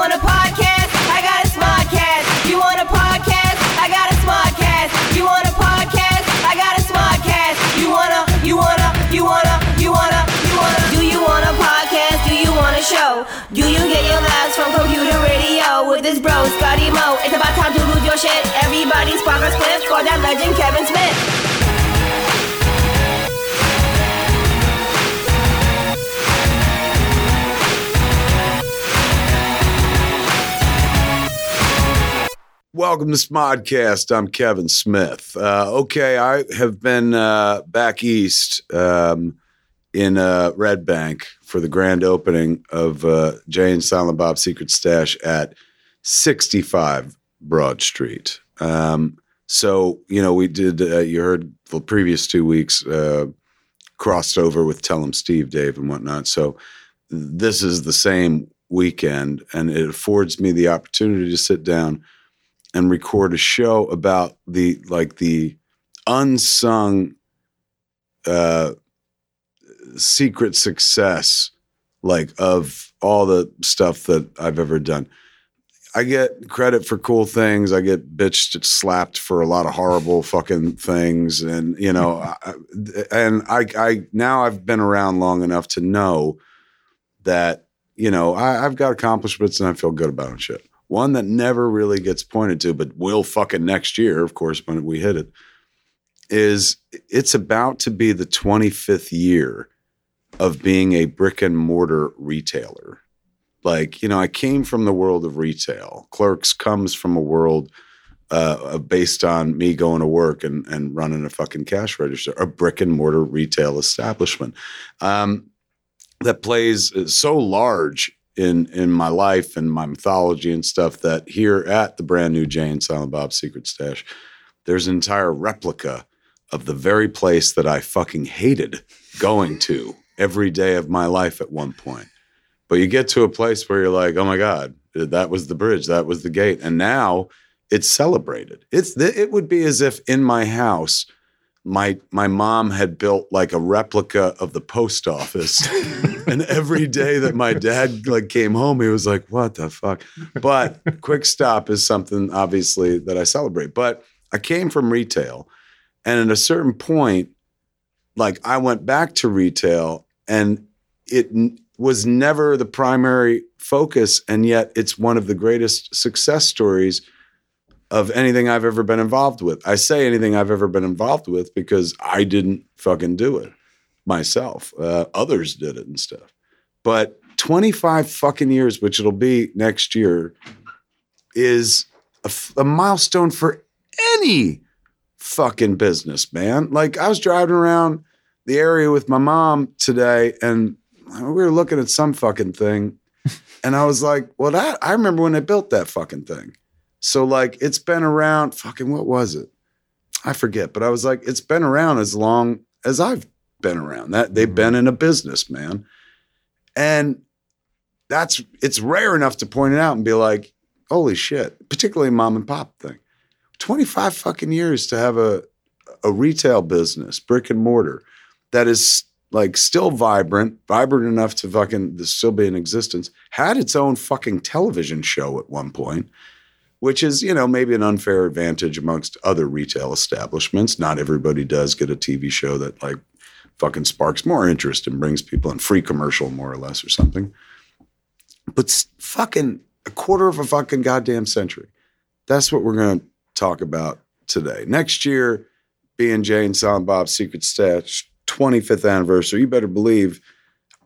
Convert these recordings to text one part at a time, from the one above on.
want a podcast? I got a smartcast. You want a podcast? I got a smartcast. You want a podcast? I got a smartcast. You wanna, you wanna, you wanna, you wanna, you wanna. Do you want a podcast? Do you want a show? Do you get your laughs from computer radio with this bro, Scotty Mo? It's about time to lose your shit. Everybody's pockets split for that legend Kevin Smith. Welcome to Smodcast. I'm Kevin Smith. Uh, okay, I have been uh, back east um, in uh, Red Bank for the grand opening of uh, Silent Bob Secret Stash at 65 Broad Street. Um, so, you know, we did, uh, you heard the previous two weeks uh, crossed over with Tell 'em Steve, Dave, and whatnot. So, this is the same weekend, and it affords me the opportunity to sit down and record a show about the like the unsung uh secret success like of all the stuff that I've ever done. I get credit for cool things. I get bitched slapped for a lot of horrible fucking things and you know I, and I I now I've been around long enough to know that you know I, I've got accomplishments and I feel good about it shit. One that never really gets pointed to, but will fucking next year, of course, when we hit it, is it's about to be the 25th year of being a brick and mortar retailer. Like, you know, I came from the world of retail. Clerks comes from a world uh, based on me going to work and, and running a fucking cash register, a brick and mortar retail establishment um, that plays so large in in my life and my mythology and stuff that here at the brand new Jay and Silent Bob Secret Stash, there's an entire replica of the very place that I fucking hated going to every day of my life at one point. But you get to a place where you're like, oh my God, that was the bridge, that was the gate. And now it's celebrated. It's it would be as if in my house, my my mom had built like a replica of the post office. and every day that my dad like came home, he was like, what the fuck? But quick stop is something obviously that I celebrate. But I came from retail. And at a certain point, like I went back to retail and it n- was never the primary focus. And yet it's one of the greatest success stories of anything I've ever been involved with. I say anything I've ever been involved with because I didn't fucking do it myself. Uh, others did it and stuff. But 25 fucking years, which it'll be next year, is a, f- a milestone for any fucking business, man. Like I was driving around the area with my mom today and we were looking at some fucking thing. And I was like, well, that I remember when they built that fucking thing. So like it's been around fucking what was it? I forget, but I was like, it's been around as long as I've been around. That they've mm-hmm. been in a business, man. And that's it's rare enough to point it out and be like, holy shit, particularly mom and pop thing. 25 fucking years to have a a retail business, brick and mortar, that is like still vibrant, vibrant enough to fucking to still be in existence, had its own fucking television show at one point, which is, you know, maybe an unfair advantage amongst other retail establishments. Not everybody does get a TV show that like fucking sparks more interest and brings people in free commercial more or less or something. But fucking a quarter of a fucking goddamn century. That's what we're going to talk about today. Next year, B&J and Silent Bob's Secret Stash 25th anniversary, you better believe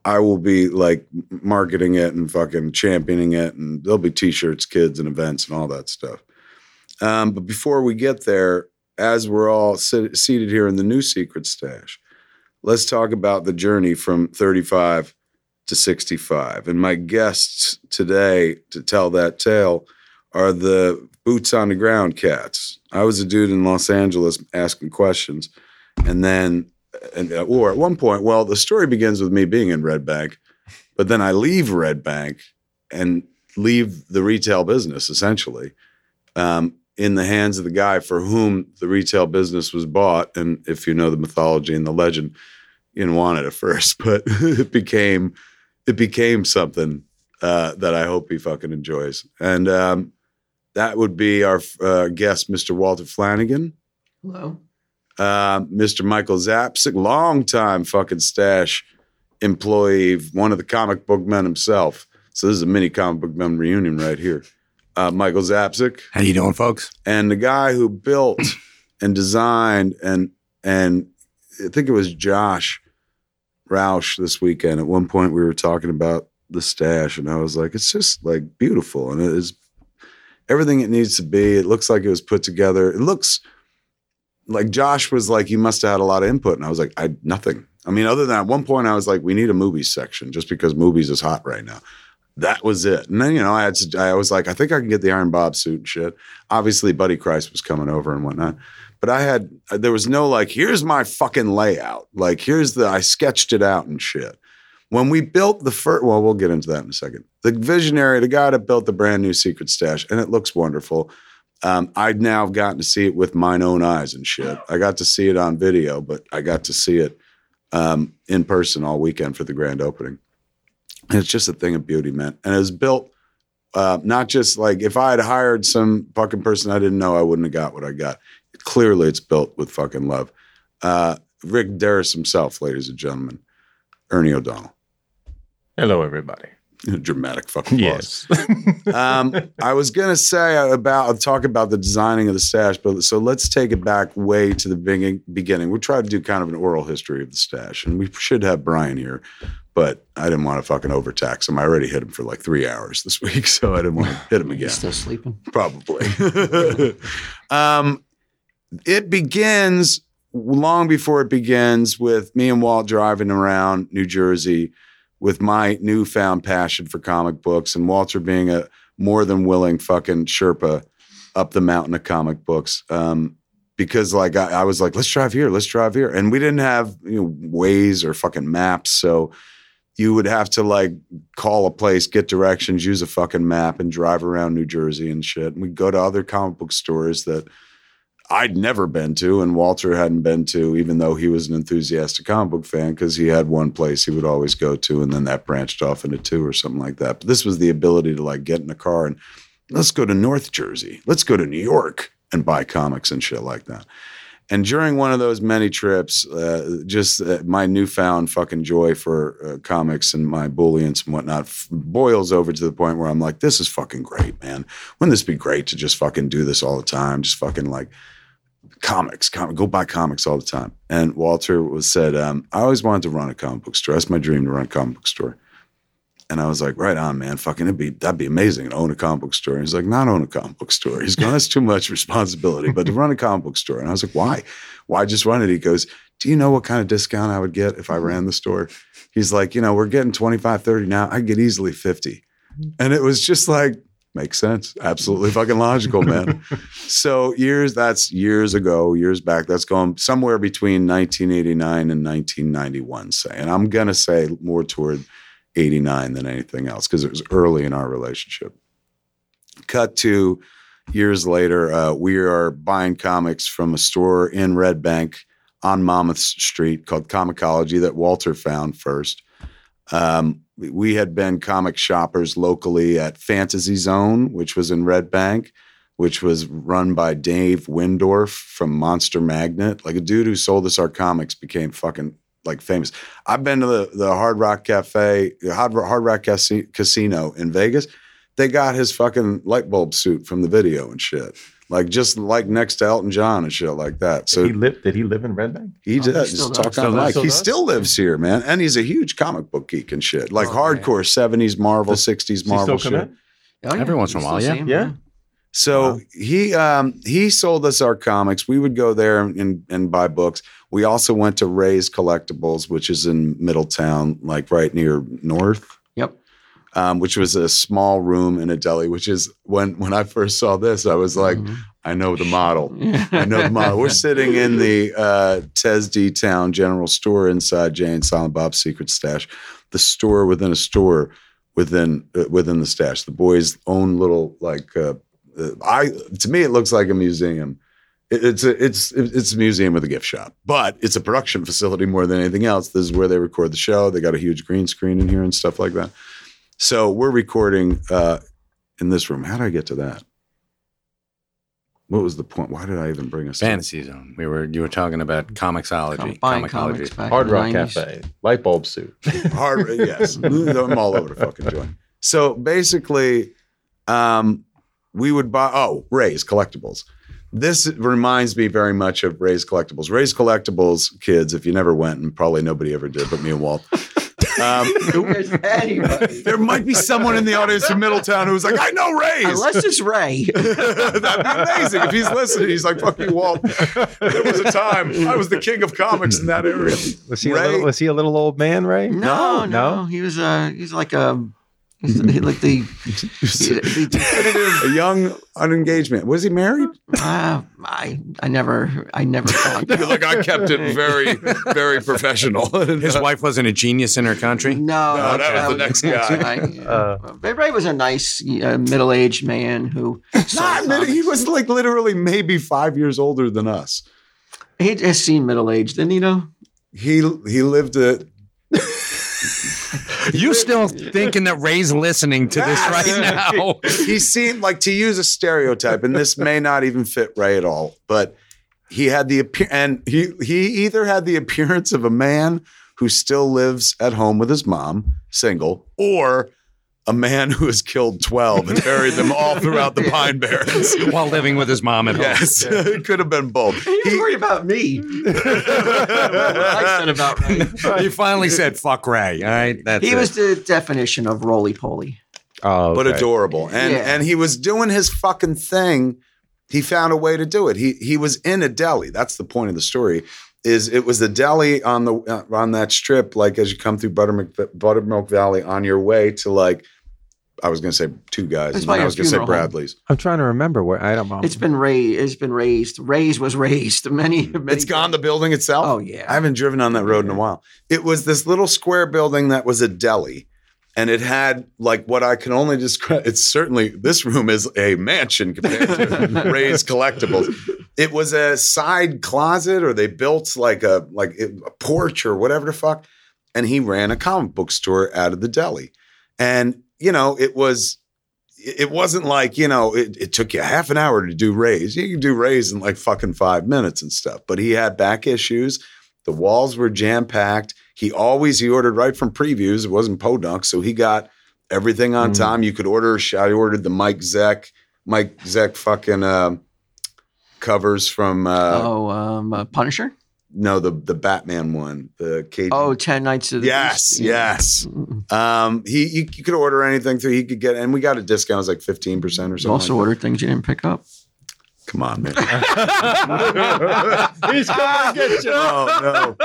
I will be like marketing it and fucking championing it, and there'll be t-shirts, kids, and events and all that stuff. Um, but before we get there, as we're all sit- seated here in the new Secret Stash, let's talk about the journey from 35 to 65. And my guests today to tell that tale are the boots on the ground cats. I was a dude in Los Angeles asking questions, and then, and, or at one point, well, the story begins with me being in Red Bank, but then I leave Red Bank and leave the retail business essentially um, in the hands of the guy for whom the retail business was bought. And if you know the mythology and the legend, you didn't want it at first, but it became it became something uh, that I hope he fucking enjoys. And um, that would be our uh, guest, Mr. Walter Flanagan, Hello. Uh, Mr. Michael Zapcic, longtime fucking stash employee, one of the comic book men himself. So this is a mini comic book men reunion right here. Uh, Michael Zapcic How you doing, folks? and the guy who built and designed and and I think it was Josh Roush this weekend. At one point, we were talking about the stash, and I was like, "It's just like beautiful, and it is everything it needs to be. It looks like it was put together. It looks like Josh was like, you must have had a lot of input, and I was like, I nothing. I mean, other than at one point, I was like, we need a movies section just because movies is hot right now. That was it. And then, you know, I had I was like, I think I can get the Iron Bob suit and shit. Obviously, Buddy Christ was coming over and whatnot. But I had, uh, there was no like, here's my fucking layout. Like, here's the, I sketched it out and shit. When we built the first, well, we'll get into that in a second. The visionary, the guy that built the brand new Secret Stash, and it looks wonderful. Um, I'd now gotten to see it with mine own eyes and shit. I got to see it on video, but I got to see it um, in person all weekend for the grand opening. And it's just a thing of beauty, man. And it was built uh, not just like if I had hired some fucking person I didn't know, I wouldn't have got what I got. Clearly, it's built with fucking love. Uh, Rick Derris himself, ladies and gentlemen, Ernie O'Donnell, Hello, everybody. dramatic fucking pause. um, I was gonna say about talk about the designing of the stash, but so let's take it back way to the beginning. We tried to do kind of an oral history of the stash, and we should have Brian here, but I didn't want to fucking overtax him. I already hit him for like three hours this week, so I didn't want to hit him again. He's still sleeping. Probably. um, it begins long before it begins with me and Walt driving around New Jersey with my newfound passion for comic books and Walter being a more than willing fucking Sherpa up the mountain of comic books. Um, because like I, I was like, let's drive here, let's drive here. And we didn't have you know Waze or fucking maps. So you would have to like call a place, get directions, use a fucking map, and drive around New Jersey and shit. And we'd go to other comic book stores that I'd never been to, and Walter hadn't been to, even though he was an enthusiastic comic book fan, because he had one place he would always go to, and then that branched off into two or something like that. But this was the ability to like get in a car and let's go to North Jersey, let's go to New York and buy comics and shit like that. And during one of those many trips, uh, just uh, my newfound fucking joy for uh, comics and my bullions and whatnot f- boils over to the point where I'm like, this is fucking great, man. Wouldn't this be great to just fucking do this all the time? Just fucking like comics, com- go buy comics all the time. And Walter was said, um, I always wanted to run a comic book store. That's my dream to run a comic book store. And I was like, right on, man. Fucking it'd be that'd be amazing to own a comic book store. And he's like, not own a comic book store. He's going, that's too much responsibility, but to run a comic book store. And I was like, why? Why just run it? He goes, Do you know what kind of discount I would get if I ran the store? He's like, you know, we're getting 25, 30 now. I get easily 50. And it was just like, makes sense. Absolutely fucking logical, man. so years, that's years ago, years back. That's going somewhere between 1989 and 1991, say. And I'm gonna say more toward 89 than anything else because it was early in our relationship. Cut to years later, uh, we are buying comics from a store in Red Bank on Monmouth Street called Comicology that Walter found first. Um, we- had been comic shoppers locally at Fantasy Zone, which was in Red Bank, which was run by Dave Wyndorf from Monster Magnet. Like a dude who sold us our comics became fucking like famous. I've been to the, the Hard Rock Cafe, Hard, Hard Rock Casino in Vegas. They got his fucking light bulb suit from the video and shit. Like just like next to Elton John and shit like that. So Did he lived. Did he live in Red Bank? he Oh, did. he still Just talk on does, mic. He still lives here, man, and he's a huge comic book geek and shit, like Oh, hardcore seventies Marvel, sixties Marvel shit. in? Oh, Every once in a while, yeah. see him? Yeah. So Wow. he um, he sold us our comics. We would go there and, and, and buy books. We also went to Ray's Collectibles, which is in Middletown, like right near North. Um, which was a small room in a deli. Which is when when I first saw this, I was like, Mhm. I know the model. I know the model. We're sitting in the uh, Tesdy Town General Store inside Jay and Silent Bob's Secret Stash, the store within a store within uh, within the stash. The boys' own little like. Uh, uh, I to me it looks like a museum. It, it's a it's it's a museum with a gift shop, but it's a production facility more than anything else. This is where they record the show. They got a huge green screen in here and stuff like that. So we're recording uh, in this room. How did I get to that? What was the point? Why did I even bring us? to- Fantasy Zone. We were you were talking about comicsology. Com- comicology. comics Hard Rock 90s. Cafe, light bulb suit. Hard, yes. I'm all over the fucking joint. So basically, um, we would buy, oh, Ray's Collectibles. This reminds me very much of Ray's Collectibles. Ray's Collectibles, kids, if you never went, and probably nobody ever did, but me and Walt. Um, Where's anybody? there might be someone in the audience in Middletown who's like, I know Ray's. Unless it's Ray. That'd be amazing. If he's listening, he's like, fuck you, Walt. There was a time I was the king of comics in that area. Was he, a little, was he a little old man, Ray? No, no, no. He was uh he's like a he's he like the, the definitive A young unengaged Was he married? uh, I I never I never found out. like I kept it very, very professional. His wife wasn't a genius in her country. No, No, that was the next guy. yeah. Uh, But Ray was a nice uh, middle-aged man who Not sold admitting, he was like literally maybe five years older than us. he has seen middle-aged, didn't he? Know He he lived a You still thinking that Ray's listening to this right now? he seemed like to use a stereotype, and this may not even fit Ray at all, but he had the appear and he he either had the appearance of a man who still lives at home with his mom, single, or a man who has killed 12 and buried them all throughout the Pine Barrens. While living with his mom at home. Yes, it could have been both. he was worried about me. what I said about Ray. You finally said fuck Ray. All right. That's He it. was the definition of roly poly. oh, but adorable. And Yeah. and he was doing his fucking thing. He found a way to do it. He he was in a deli. That's the point of the story. Is it was the deli on the uh, on that strip, like as you come through Buttermilk Buttermilk Valley on your way to like, I was gonna say two guys, and then I was gonna say funeral home. Bradley's. I'm trying to remember where I don't know. It's been raised. It's been raised. Raised was raised. Many. many It's gone. The building itself. Oh yeah. I haven't driven on that road in a while. It was this little square building that was a deli. And it had like what I can only describe. It's certainly this room is a mansion compared to Ray's collectibles. It was a side closet, or they built like a like a porch or whatever the fuck. And he ran a comic book store out of the deli. And you know, it was it wasn't like you know it, it took you half an hour to do Rays. You can do Rays in like fucking five minutes and stuff. But he had back issues. The walls were jam packed. He always he ordered right from previews. It wasn't podunk, so he got everything on Mm. time. You could order. I ordered the Mike Zeck, Mike Zeck fucking uh, covers from uh, oh, um, uh, Punisher. no the the Batman one, the KG. Oh, 10 Nights of the Yes, Beast. yes. Mm. Um, he you, you could order anything through. He could get, and we got a discount. It was like fifteen percent or You something. also like ordered things you didn't pick up. That. Come on, man. He's coming to get you. Oh no!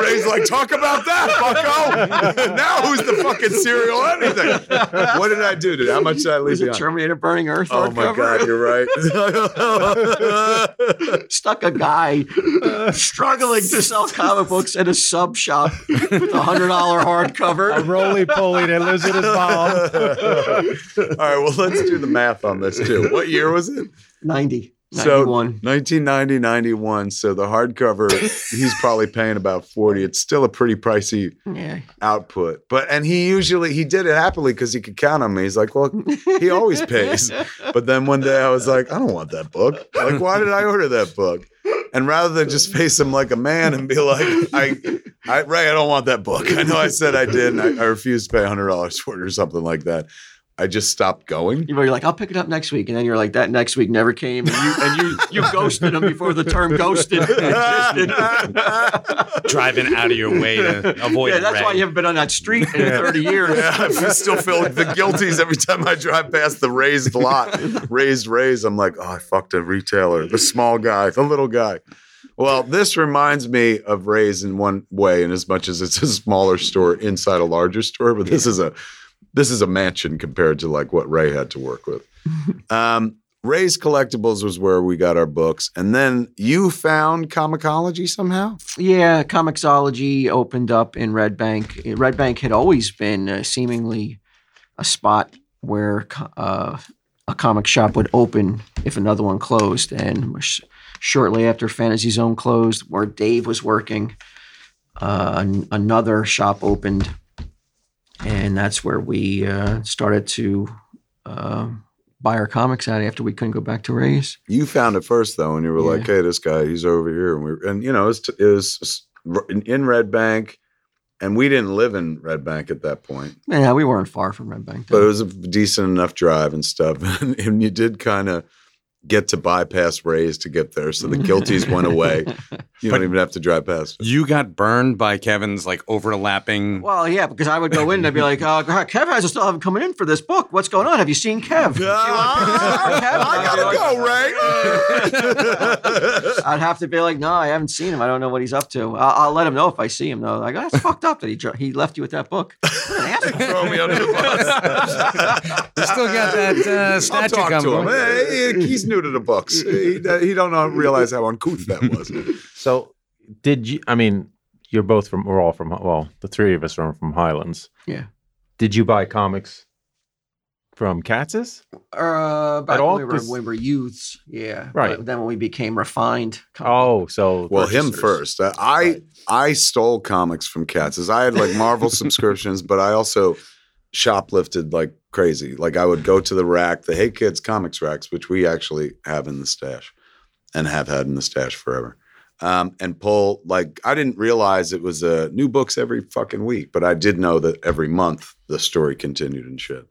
Ray's like, talk about that, Bucko. now who's the fucking serial anything? What did I do? Dude? How much did I leave Was it behind? Terminator Burning Earth? Oh my hardcover? god, you're right. Stuck a guy struggling to sell comic books at a sub shop with a hundred dollar A hardcover. roly poly that lives with his mom. All right, well, let's do the math on this too. What year was it? 90. So 91. 1990, 91. So the hardcover, he's probably paying about 40. It's still a pretty pricey yeah. output. But and he usually he did it happily because he could count on me. He's like, well, he always pays. But then one day I was like, I don't want that book. Like, why did I order that book? And rather than just face him like a man and be like, I, I Ray, I don't want that book. I know I said I did, and I, I refused to pay hundred dollars for it or something like that. I just stopped going. You're like, I'll pick it up next week. And then you're like, that next week never came. And you and you, you ghosted him before the term ghosted existed. Driving out of your way to avoid yeah, that's Ray. why you haven't been on that street in 30 years. Yeah, I still feel like the guilties every time I drive past the raised lot, raised raise. I'm like, oh, I fucked a retailer, the small guy, the little guy. Well, this reminds me of Ray's in one way, in as much as it's a smaller store inside a larger store, but this is a this is a mansion compared to like what Ray had to work with. Um, Ray's Collectibles was where we got our books, and then you found Comicology somehow. Yeah, Comixology opened up in Red Bank. Red Bank had always been uh, seemingly a spot where uh, a comic shop would open if another one closed. And sh- shortly after Fantasy Zone closed, where Dave was working, uh, an- another shop opened and that's where we uh, started to uh, buy our comics out after we couldn't go back to Ray's. You found it first though, and you were like, "Hey, this guy, he's over here," and we and you know, it was, it was in, Red Bank, and we didn't live in Red Bank at that point, Yeah, we weren't far from Red Bank. but it was a decent enough drive and stuff, and, and you did kind of get to bypass Ray's to get there, so the guilties went away. You But- don't even have to drive past. it. You got burned by Kevin's like overlapping. well, yeah, because I would go in and I'd be like, uh, "Kev has a still haven't coming in for this book. What's going on? Have you seen Kev?" I gotta go, Ray. I'd have to be like, "No, I haven't seen him. I don't know what he's up to. I'll, I'll let him know if I see him." though. Like, that's fucked up that he dr- he left you with that book. What. Throw me under the bus. Still got that uh, I'll statue talk to him. coming. Hey, he's new to the books. He, he don't know, realize how uncouth that was. So, did you? I mean, you're both from. We're all from. Well, the three of us are from Highlands. Yeah. Did you buy comics from Katz's? Uh, back all? when we, were, 'Cause- when we were youths, yeah. Right. But then when we became refined, Oh, so Well, him first. Uh, I Right. I stole comics from Katz's. I had like Marvel subscriptions, but I also shoplifted like crazy. Like I would go to the rack, the Hey Kids comics racks, which we actually have in the stash and have had in the stash forever. Um, and pull like I didn't realize it was uh, new books every fucking week, but I did know that every month the story continued and shit.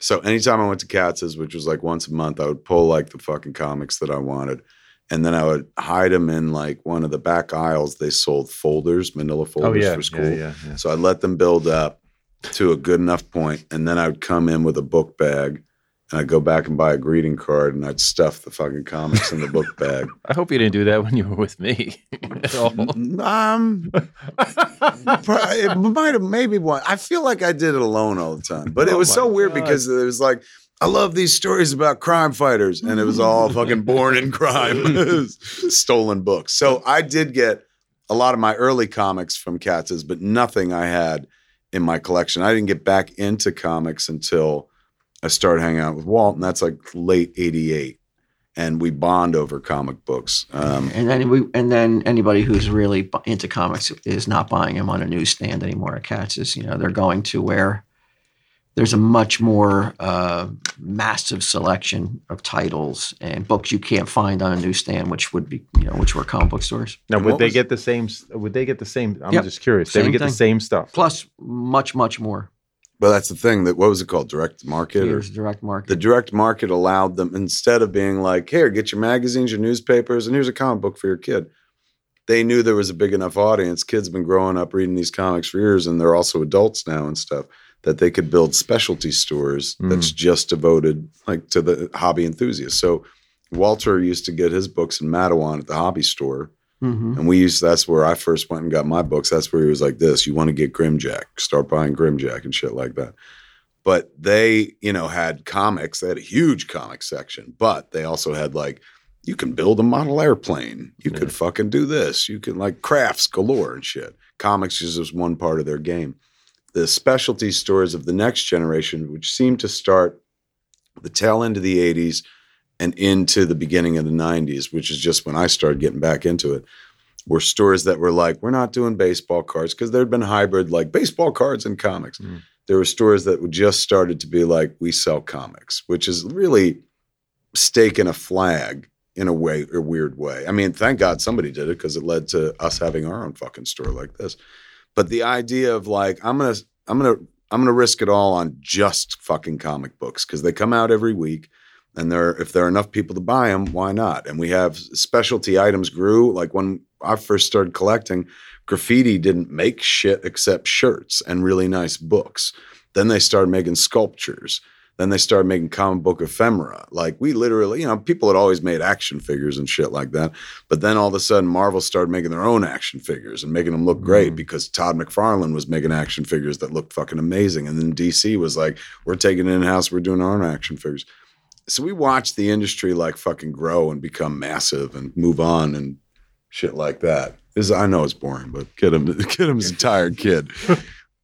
So anytime I went to Katz's, which was like once a month, I would pull like the fucking comics that I wanted and then I would hide them in like one of the back aisles. They sold folders, Manila oh folders yeah, for school. yeah, yeah. So I'd let them build up to a good enough point, and then I would come in with a book bag, and I'd go back and buy a greeting card, and I'd stuff the fucking comics in the book bag. I hope you didn't do that when you were with me. at all. um, pro- it might have maybe one. I feel like I did it alone all the time, but it Oh was so weird God. because it was like. I love these stories about crime fighters, and it was all fucking born in crime, stolen books. So I did get a lot of my early comics from Katz's, but nothing I had in my collection. I didn't get back into comics until I started hanging out with Walt, and that's like late '88, and we bond over comic books. Um, and then we and then anybody who's really into comics is not buying them on a newsstand anymore at Katz's. You know, they're going to where there's a much more uh, massive selection of titles and books you can't find on a newsstand, which would be you know which were comic book stores. now, would they was- get the same? Would they get the same? I'm Yep. just curious. They would get thing. the same stuff. Plus, much much more. but that's the thing that what was it called? Direct market. or- direct market. the direct market allowed them instead of being like, here, get your magazines, your newspapers, and here's a comic book for your kid. They knew there was a big enough audience. Kids have been growing up reading these comics for years, and they're also adults now and stuff. That they could build specialty stores that's just devoted like to the hobby enthusiasts. So Walter used to get his books in Matawan at the hobby store, Mhm. and we used that's where I first went and got my books. That's where he was like, "This, you want to get Grimjack? Start buying Grimjack and shit like that." But they, you know, had comics. They had a huge comic section, but they also had like, you can build a model airplane. You could fucking do this. You can like crafts galore and shit. Comics is just one part of their game. The specialty stores of the next generation, which seemed to start the tail end of the 80s and into the beginning of the 90s, which is just when I started getting back into it, were stores that were like, we're not doing baseball cards because there had been hybrid like baseball cards and comics. Mm. There were stores that just started to be like, we sell comics, which is really staking a flag in a way, a weird way. I mean, thank God somebody did it because it led to us having our own fucking store like this. But the idea of like, I'm gonna, I'm gonna, I'm gonna risk it all on just fucking comic books because they come out every week, and there, if there are enough people to buy them, why not? And we have specialty items grew. Like when I first started collecting, Graphitti didn't make shit except shirts and really nice books. Then they started making sculptures. Then they started making comic book ephemera. Like we literally, you know, people had always made action figures and shit like that. But then all of a sudden, Marvel started making their own action figures and making them look great mm. because Todd McFarlane was making action figures that looked fucking amazing. And then DC was like, we're taking it in house, we're doing our own action figures. So we watched the industry like fucking grow and become massive and move on and shit like that. This, I know it's boring, but get him, get him's a tired kid.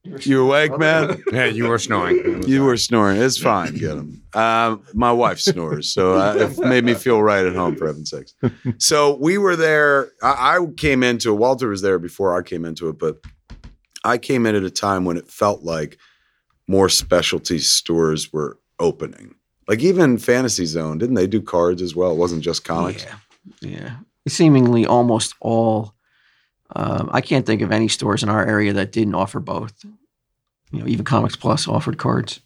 You awake, man? Yeah, you were snoring. You were snoring. It's fine. Get him. Um, my wife snores, so uh, it made me feel right at home. For heaven's sakes. So we were there. I, I came into it. Walter was there before I came into it, but I came in at a time when it felt like more specialty stores were opening. Like even Fantasy Zone, didn't they do cards as well? It wasn't just comics. Yeah, yeah. Seemingly almost all. Um, I can't think of any stores in our area that didn't offer both. You know, even Comics Plus offered cards.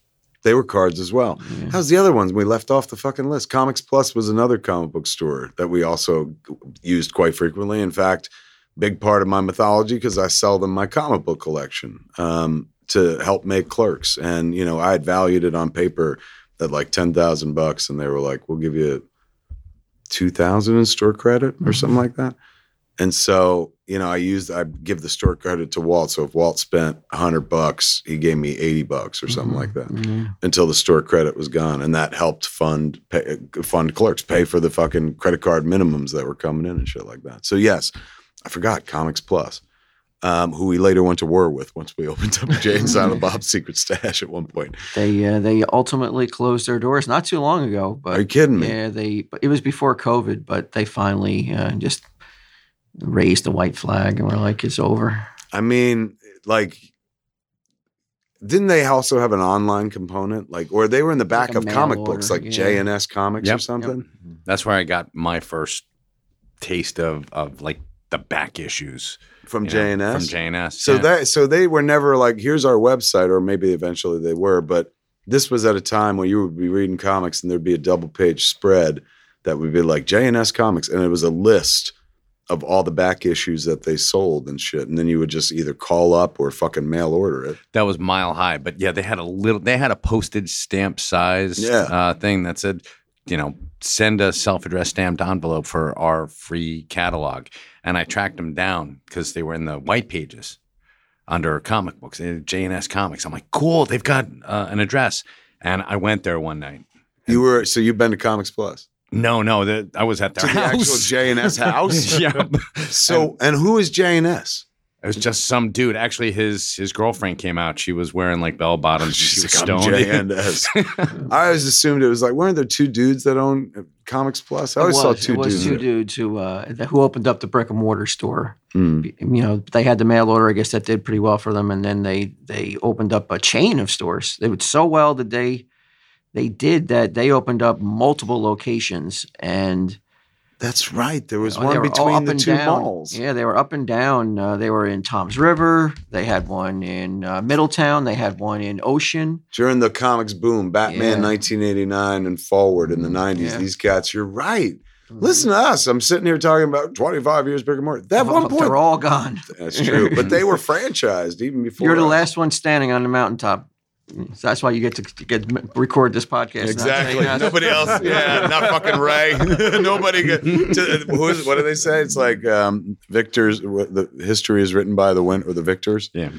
They were cards as well. Yeah. How's the other ones? We left off the fucking list. Comics Plus was another comic book store that we also used quite frequently. In fact, big part of my mythology because I sell them my comic book collection um, to help make clerks. And you know, I had valued it on paper at like ten thousand bucks, and they were like, "We'll give you two thousand in store credit or something like that." And so, you know, I used I give the store credit to Walt. So if Walt spent hundred bucks, he gave me eighty bucks or something like that Yeah. until the store credit was gone, and that helped fund pay, fund clerks pay for the fucking credit card minimums that were coming in and shit like that. So yes, I forgot Comics Plus, um, who we later went to war with once we opened up Jay and Silent Bob's Secret Stash at one point. They uh, they ultimately closed their doors not too long ago. But Are you kidding me? Yeah, they. But it was before COVID, but they finally uh, just raised the white flag and were like, "It's over." I mean, like. Didn't they also have an online component, like, or they were in the back Like of comic order, books, like yeah. J and S Comics or Yep. something? Mm-hmm. That's where I got my first taste of of like the back issues From you know, J and S. From J and S. So that so they were never like, here's our website, or maybe eventually they were, but this was at a time when you would be reading comics and there'd be a double page spread that would be like J&S Comics, and it was a list of all the back issues that they sold and shit. And then you would just either call up or fucking mail order it. that was mile high. But yeah, they had a little. They had a postage stamp size Yeah. uh, thing that said, you know, send a self addressed stamped envelope for our free catalog. And I tracked them down because they were in the white pages under comic books, J and S Comics. I'm like, cool, they've got uh, an address. And I went there one night. You were so you've been to Comics Plus. No, no, the, I was at To their the actual J&S house? yeah. So and who is J&S? It was just some dude. Actually, his his girlfriend came out. She was wearing like bell bottoms. she was She's like, stoned. J&S. I always assumed it was like, weren't there two dudes that own uh, Comics Plus? I always was, saw it was dudes. two dudes who uh, who opened up the brick and mortar store. Hmm. You know, they had the mail order. I guess that did pretty well for them, and then they they opened up a chain of stores. They would so well that they they did that they opened up multiple locations and That's right. There was Oh, they one between the two down. malls. Yeah, they were up and down. Uh, they were in Tom's River. They had one in uh, Middletown. They had one in Ocean. During the comics boom, Batman Yeah. 1989 and forward in the 90s, Yeah. these cats, you're right. Listen to us. I'm sitting here talking about 25 years brick and mortar. At one point, they're all gone. that's true. But they were franchised even before. You're the us. last one standing on the mountaintop. So that's why you get to to get record this podcast. not Exactly. saying. Nobody else. Yeah, not fucking Ray. Nobody. Get, to, who is, what do they say? It's like um, victors. The history is written by the win or the victors. Yeah.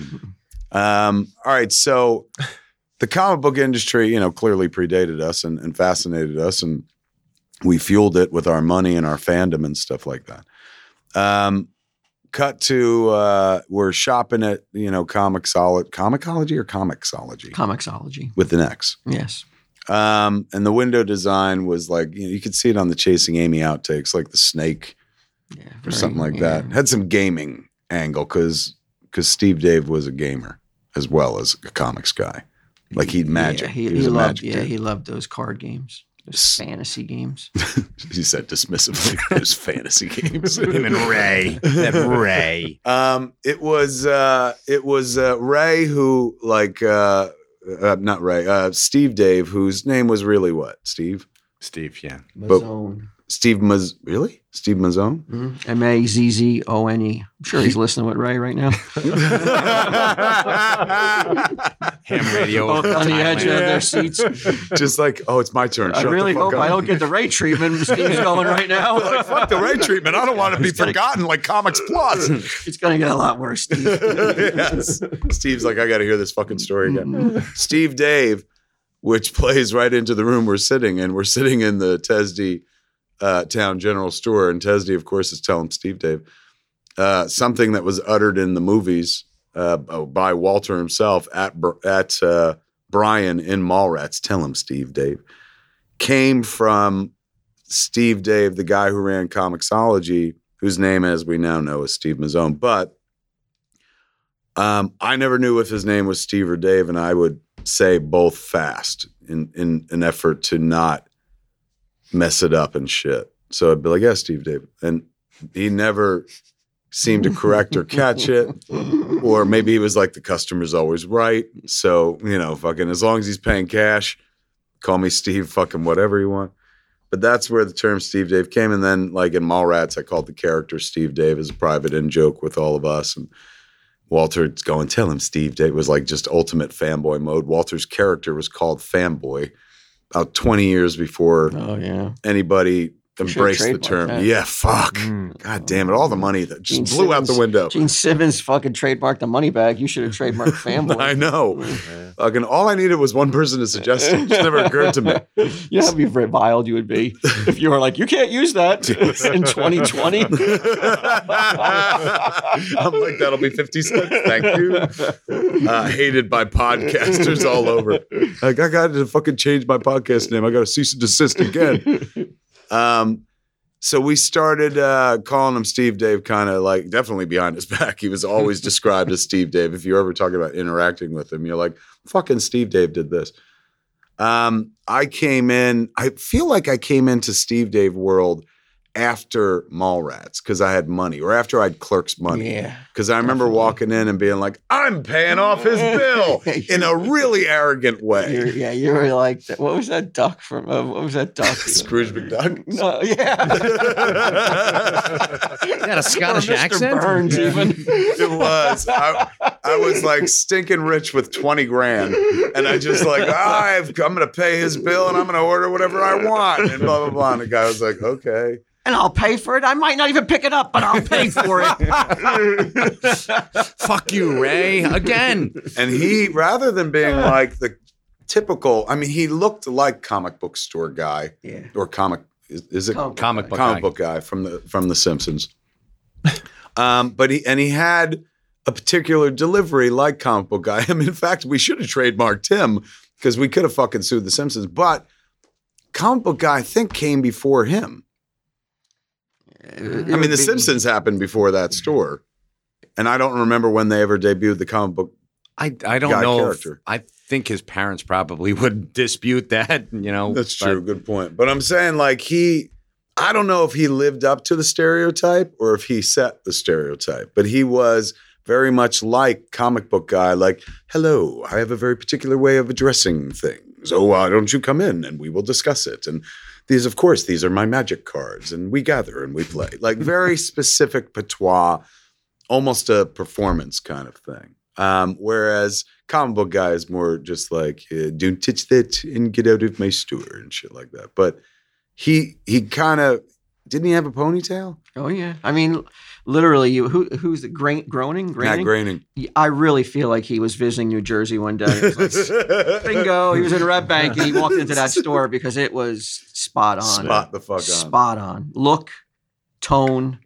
Um, all right. So the comic book industry, you know, clearly predated us and, and fascinated us, and we fueled it with our money and our fandom and stuff like that. Um, cut to uh, we're shopping at you know Comixology, Comicology or Comixology Comixology. with an X. Yes. Um, and the window design was like you, know, you could see it on the Chasing Amy outtakes, like the snake Yeah. or very- something like yeah. that. Had some gaming angle because because Steve Dave was a gamer as well as a comics guy. Like he'd magic. Yeah, he, he, he loved. Yeah, dude. he loved those card games, those S- fantasy games. He said dismissively, "Those fantasy games." Him and Ray. That Ray. Um, it was uh, it was uh, Ray who like uh, uh, not Ray, uh, Steve Dave, whose name was really what? Steve. Steve, yeah. But- Mazzone. Steve Maz really? Steve Mazzone? Mhm. M A Z Z O N E. I'm sure he's listening with Ray right now. Ham radio. Both on the edge of their seats. Just like, oh, it's my turn. I Shut really hope up. I don't get the Ray treatment Steve's going right now. like, fuck the Ray treatment. I don't want to be gonna- forgotten like Comics Plus. It's going to get a lot worse, Steve. yes. Steve's like, I got to hear this fucking story again. Steve Dave, which plays right into the room we're sitting in. We're sitting in the Tesdy uh, Town General Store, and Tesdy, of course, is telling Steve Dave uh, something that was uttered in the movies uh, by Walter himself at at uh, Brian in Mallrats. Tell him, Steve Dave, came from Steve Dave, the guy who ran Comixology, whose name, as we now know, is Steve Mazzone. But um, I never knew if his name was Steve or Dave, and I would say both fast in in an effort to not mess it up and shit. So I'd be like, "Yeah, Steve Dave," and he never seemed to correct or catch it, or maybe he was like, "The customer's always right." So you know, fucking as long as he's paying cash, call me Steve, fucking whatever you want. But that's where the term Steve Dave came, and then like in Mallrats, I called the character Steve Dave as a private in joke with all of us, and Walter's going, tell him Steve Dave was like just ultimate fanboy mode. Walter's character was called Fanboy about 20 years before Oh yeah. anybody Should've the term. that. Yeah, fuck. Mm. God damn it. All the money that just Gene blew out the window. Gene Simmons fucking trademarked the money bag. You should have trademarked family. I know. Yeah. Fucking all I needed was one person to suggest it. It just never occurred to me. You know how reviled you would be if you were like, you can't use that in 2020. I'm like, that'll be 50 cents. Thank you. Uh, hated by podcasters all over. Like, I got to fucking change my podcast name. I got to cease and desist again. Um, so we started uh, calling him Steve Dave, kind of like definitely behind his back. He was always described as Steve Dave. If you're ever talking about interacting with him, you're like, fucking Steve Dave did this. Um, I came in, I feel like I came into Steve Dave world after Mallrats because I had money or after I'd clerks money. Yeah. Because I remember Definitely. walking in and being like, I'm paying off his bill in a really arrogant You're, way. yeah, you were like, what was that duck from? Uh, what was that duck? Scrooge McDuck. No, yeah. got a Scottish accent? Burns, even. It was. I, I was like stinking rich with 20 grand. And I just like, "Ah, I've, I'm going to pay his bill and I'm going to order whatever I want. And blah, blah, blah. And the guy was like, okay. and I'll pay for it. I might not even pick it up, but I'll pay for it. Fuck you, Ray. Again. And he, rather than being like the typical, I mean, he looked like comic book store guy yeah. or comic, is, is it? Comic book Comic guy. book comic guy. book guy from the from the Simpsons. um, but he and he had a particular delivery like comic book guy. I mean, in fact, we should have trademarked him because we could have fucking sued the Simpsons. But comic book guy, I think, came before him. I mean, the Simpsons happened before that store, and I don't remember when they ever debuted the comic book. I, I don't know. if- I think his parents probably would dispute that, you know. That's but- true. Good point. But I'm saying, like, he, I don't know if he lived up to the stereotype or if he set the stereotype, but he was very much like comic book guy, like, hello, I have a very particular way of addressing things. Oh, why don't you come in and we will discuss it? And these, of course, these are my magic cards, and we gather and we play. Like, very specific patois, almost a performance kind of thing. Um, whereas comic book guy is more just like uh, don't touch that and get out of my store and shit like that. But he he kind of didn't he have a ponytail? Oh yeah. I mean, literally, you who who's the grain, groaning? Matt Graining? Groening. I really feel like he was visiting New Jersey one day. It was like, Bingo! He was in Red Bank and he walked into that store because it was spot on. Spot the fuck on. Spot on. Look, tone,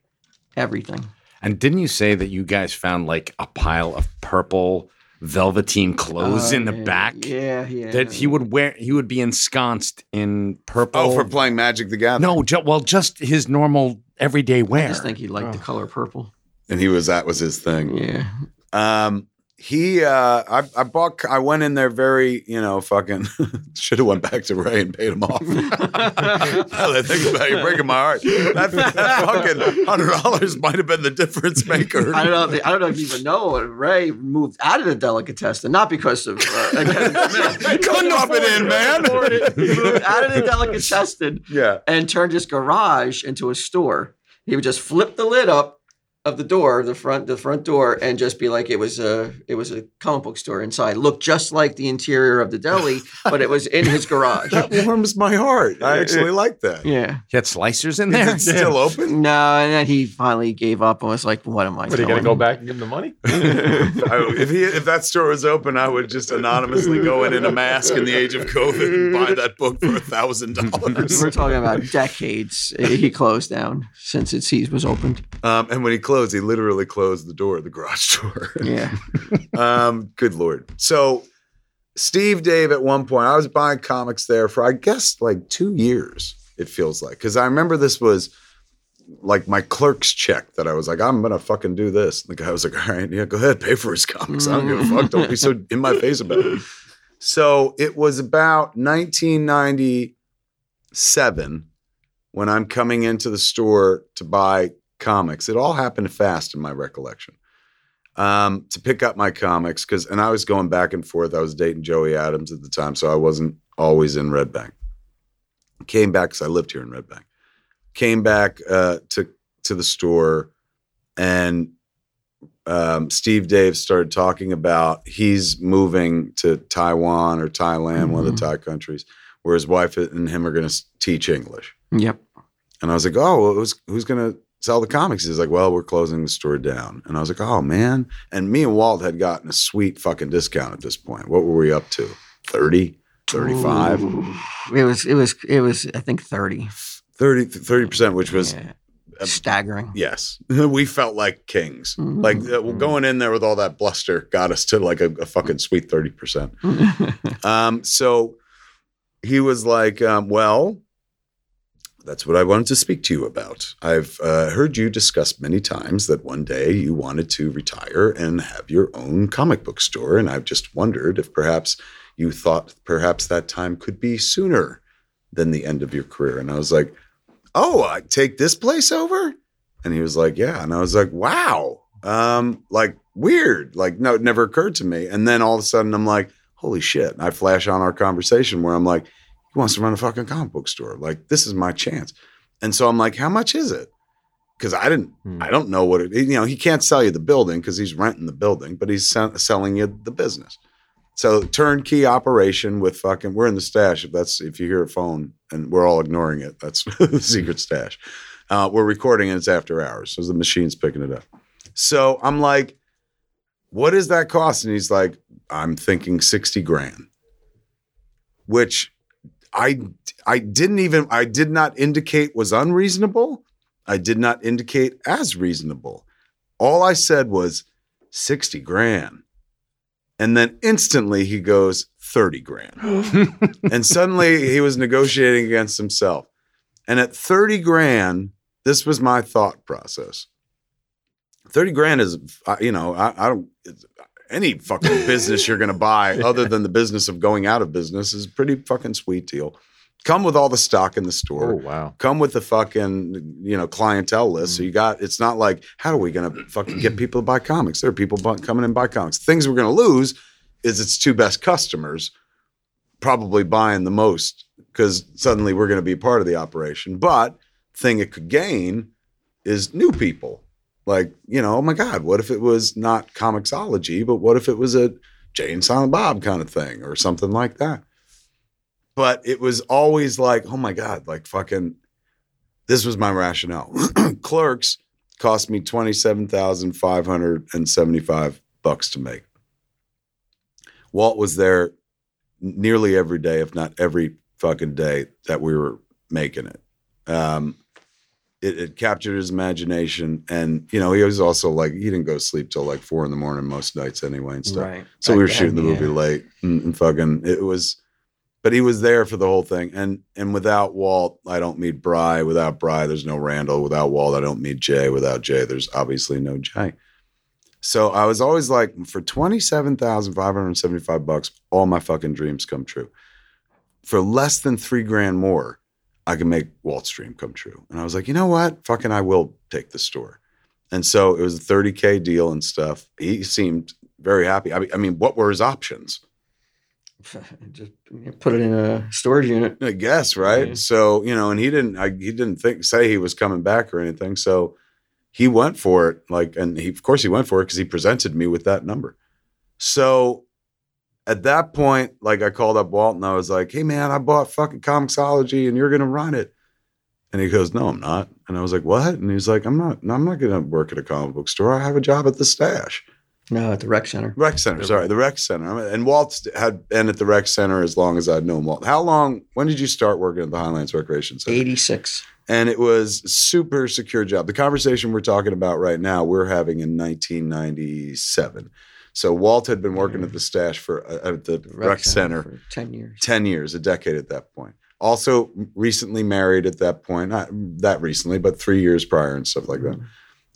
everything. And didn't you say that you guys found like a pile of purple velveteen clothes Oh, in the yeah. back? Yeah, yeah. That he would wear, he would be ensconced in purple. Oh, for playing Magic the Gathering. no, ju- well, just his normal everyday wear. I just think he liked the color purple. and he was that was his thing. Yeah. Um, he, uh, I, I bought, I went in there very, you know, fucking should have went back to Ray and paid him off. now that I think about it, you're breaking my heart. That, that fucking hundred dollars might have been the difference maker. I don't know. If they, I don't know if you even know Ray moved out of the delicatessen, not because of uh, Couldn't up it in, man. He moved out of the delicatessen Yeah. and turned his garage into a store. He would just flip the lid up of the door, the front, the front door, and just be like it was a it was a comic book store inside. Looked just like the interior of the deli, but it was in his garage. That warms my heart. I actually like that. Yeah. He had slicers in Is there. it still open? No, and then he finally gave up and was like, "What am I What are you gonna go back and give him the money? I, if he if that store was open, I would just anonymously go in in a mask in the age of COVID and buy that book for a thousand dollars. We're talking about decades. He closed down since its he was opened. Um, and when he closed, he literally closed the door, the garage door. Yeah. um, good lord. So Steve Dave at one point, I was buying comics there for I guess like two years. It feels like because I remember this was like my clerk's check that I was like, I'm gonna fucking do this. And the guy was like, All right, yeah, go ahead, pay for his comics. I don't give a fuck. Don't be so in my face about it. So it was about 1997 when I'm coming into the store to buy comics. It all happened fast in my recollection. Um, to pick up my comics because, and I was going back and forth. I was dating Joey Adams at the time, so I wasn't always in Red Bank. Came back because I lived here in Red Bank. Came back uh, to to the store, and um, Steve Dave started talking about he's moving to Taiwan or Thailand, one of the Thai countries, where his wife and him are going to teach English. Yep. And I was like, oh, well, who's, who's going to sell the comics? He's like, well, we're closing the store down. And I was like, oh, man. And me and Walt had gotten a sweet fucking discount at this point. What were we up to? 30, 35, It was it was it was I think 30. 30, 30%, which was, Yeah. staggering. yes, we felt like kings. Like uh, well, going in there with all that bluster got us to like a, a fucking sweet 30%. Um, so he was like, um, well, that's what I wanted to speak to you about. I've uh, heard you discuss many times that one day you wanted to retire and have your own comic book store. And I've just wondered if perhaps you thought perhaps that time could be sooner than the end of your career. And I was like, oh, I take this place over? And he was like, yeah. And I was like, wow. Um, like weird. Like, no, it never occurred to me. And then all of a sudden I'm like, holy shit. And I flash on our conversation where I'm like, he wants to run a fucking comic book store. Like, this is my chance. And so I'm like, how much is it? Because I didn't, Hmm. I don't know what it, you know, he can't sell you the building because he's renting the building, but he's sell- selling you the business. So turnkey operation with fucking, we're in the stash. If that's, if you hear a phone and we're all ignoring it, that's the secret stash. Uh, we're recording and it's after hours. So the machine's picking it up. So I'm like, what is that cost? And he's like, I'm thinking 60 grand, which I, I didn't even, I did not indicate was unreasonable. I did not indicate as reasonable. All I said was 60 grand. And then instantly he goes 30 grand. and suddenly he was negotiating against himself. And at 30 grand, this was my thought process. 30 grand is, you know, I, I don't, it's- any fucking business you're going to buy other than the business of going out of business is a pretty fucking sweet deal. Come with all the stock in the store Oh wow. come with the fucking you know clientele list. So mm-hmm. you got it's not like how are we gonna fucking get people to buy comics? There are people bu- coming and buy comics. Things we're gonna lose is its two best customers probably buying the most because suddenly we're gonna be part of the operation. But thing it could gain is new people. Like you know, oh my god, what if it was not Comixology, but what if it was a Jay and Silent Bob kind of thing or something like that? But it was always like, oh my god, like fucking this was my rationale. Clerks cost me twenty seven thousand five hundred and seventy five bucks to make. Walt was there nearly every day, if not every fucking day that we were making it. Um, it, it captured his imagination, and you know he was also like he didn't go to sleep till like four in the morning most nights anyway and stuff. Right. So we were Back shooting the movie yeah. late and, and fucking it was but he was there for the whole thing. And and without Walt, I don't meet Bry. Without Bry, there's no Randall. Without Walt, I don't meet Jay. Without Jay, there's obviously no Jay. So I was always like, for twenty seven thousand five hundred seventy five bucks, all my fucking dreams come true. For less than three grand more, I can make Walt's dream come true. And I was like, you know what? Fucking, I will take the store. And so it was a thirty k deal and stuff. He seemed very happy. I mean, I mean, what were his options? Just put it in a storage unit. I guess, right? Yeah. So you know, and he didn't. I, he didn't think say he was coming back or anything. So he went for it. Like, and he, of course, he went for it because he presented me with that number. So at that point, like, I called up Walt and I was like, "Hey, man, I bought fucking Comixology, and you're gonna run it." And he goes, "No, I'm not." And I was like, "What?" And he's like, "I'm not. No, I'm not gonna work at a comic book store. I have a job at the Stash." No, at the rec center. Rec Center, sorry, the Rec Center. And Walt had been at the Rec Center as long as I'd known Walt. How long? When did you start working at the Highlands Recreation Center? 86. And it was super secure job. The conversation we're talking about right now, we're having in 1997. So Walt had been working at the stash for uh, at the Rec, Center for 10 years. 10 years, a decade at that point. Also recently married at that point, not that recently, but three years prior and stuff like that.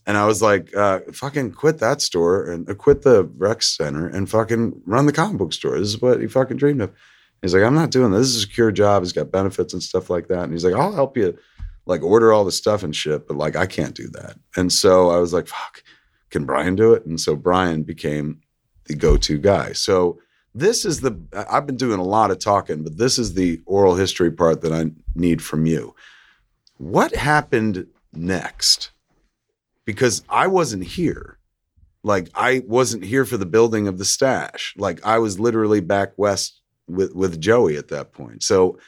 And I was like, uh, fucking quit that store and uh, quit the rec center and fucking run the comic book store. This is what he fucking dreamed of. He's like, I'm not doing this. This is a secure job. He's got benefits and stuff like that. And he's like, I'll help you like order all the stuff and shit, but like I can't do that. And so I was like, fuck, can Bryan do it? And so Bryan became the go-to guy. So this is the I've been doing a lot of talking, but this is the oral history part that I need from you. What happened next? Because I wasn't here. Like I wasn't here for the building of the stash. Like I was literally back west with with Joey at that point. So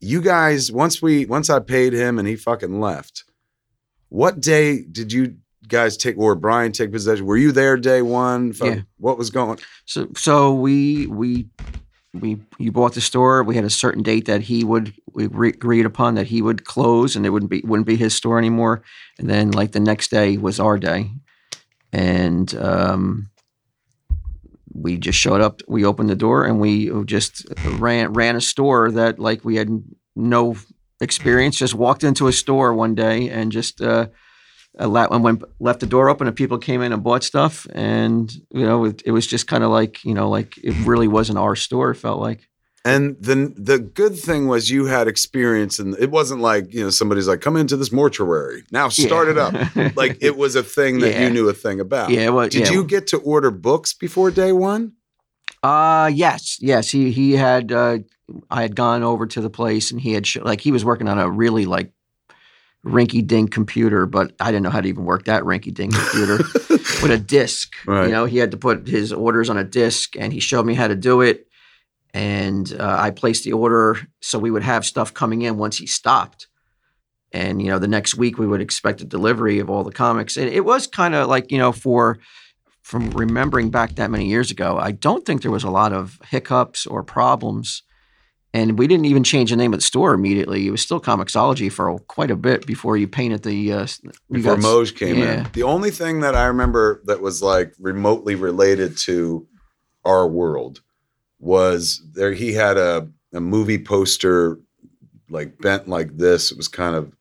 you guys once we once I paid him and he fucking left. What day did you guys take or Bryan take possession? Were you there day one? Yeah. What was going? So so we we we you bought the store. We had a certain date that he would we re- agreed upon that he would close, and it wouldn't be wouldn't be his store anymore. And then like the next day was our day, and um, we just showed up. We opened the door and we just ran ran a store that like we had no experience. Just walked into a store one day and just. Uh, allowed and when left the door open and people came in and bought stuff and you know it, it was just kind of like you know like it really wasn't our store it felt like And the the good thing was you had experience, and it wasn't like you know somebody's like come into this mortuary now start it up. Like it was a thing that you knew a thing about. yeah well, Did yeah. you get to order books before day one? uh yes yes he he had uh i had gone over to the place and he had sh- like he was working on a really like rinky dink computer but i didn't know how to even work that rinky dink computer with a disc. Right. You know, he had to put his orders on a disc, and he showed me how to do it. And uh, I placed the order so we would have stuff coming in once he stopped. And you know, the next week we would expect a delivery of all the comics. And it was kind of like you know, for from remembering back that many years ago, I don't think there was a lot of hiccups or problems. And we didn't even change the name of the store immediately. It was still Comixology for quite a bit before you painted the. Uh, Before got- Moj came yeah. in. The only thing that I remember that was like remotely related to our world was there he had a, a movie poster like bent like this. It was kind of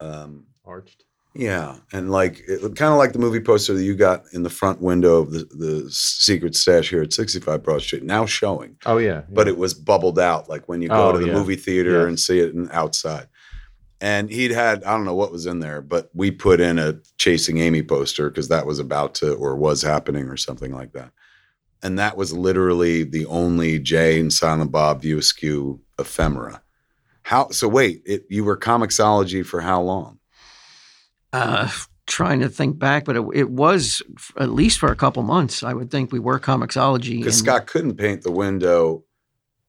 um Arched. Yeah, and like it kind of like the movie poster that you got in the front window of the, the secret stash here at 65 Broad Street, now showing, Oh yeah. but it was bubbled out, like when you go Oh, to the yeah. movie theater Yeah. and see it in, outside. And he'd had I don't know what was in there, but we put in a Chasing Amy poster because that was about to or was happening or something like that. And that was literally the only Jay and Silent Bob View Askew ephemera. How so? Wait, it, you were Comixology for how long? Uh, trying to think back, but it, it was f- at least for a couple months. I would think we were Comixology. because Scott couldn't paint the window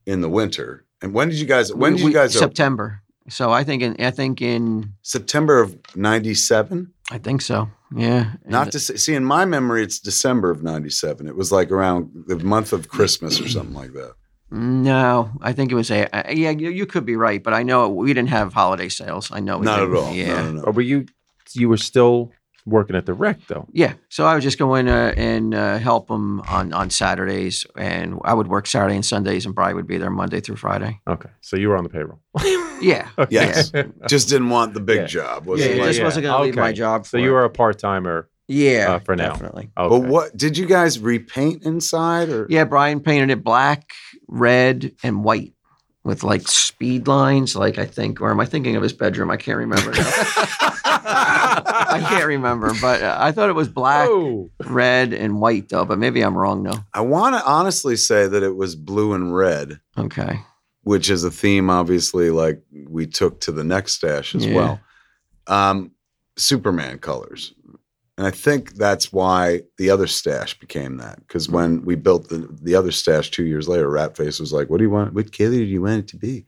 in the winter. And when did you guys? When we- did you we- guys? open? September. So I think in I think in September of '97. I think so. Yeah. Not to say, see in my memory, it's December of '97. It was like around the month of Christmas or something like that. no, I think it was a uh, yeah. You, you could be right, but I know we didn't have holiday sales. I know we Not at didn't. all. Yeah. No, no, Or were you? You were still working at the rec though. Yeah, so I would just go in uh, and uh, help them on, on Saturdays, and I would work Saturday and Sundays, and Bryan would be there Monday through Friday. Okay, so you were on the payroll. Yeah, Yes. Just didn't want the big Yeah. job. yeah, Wasn't it like, just wasn't going to leave my Okay. job. So you were a part timer. yeah uh, for now. definitely. Okay. But what did you guys repaint inside or? Yeah, Bryan painted it black, red, and white with like speed lines. Like I think, or am I thinking of his bedroom? I can't remember. Now. I can't remember, but uh, I thought it was black, Oh, red, and white though. But maybe I'm wrong though. I want to honestly say that it was blue and red. Okay. which is a theme obviously like we took to the next stash as Yeah. well um superman colors and i think that's why the other stash became that because when we built the, the other stash two years later ratface was like what do you want what color do you want it to be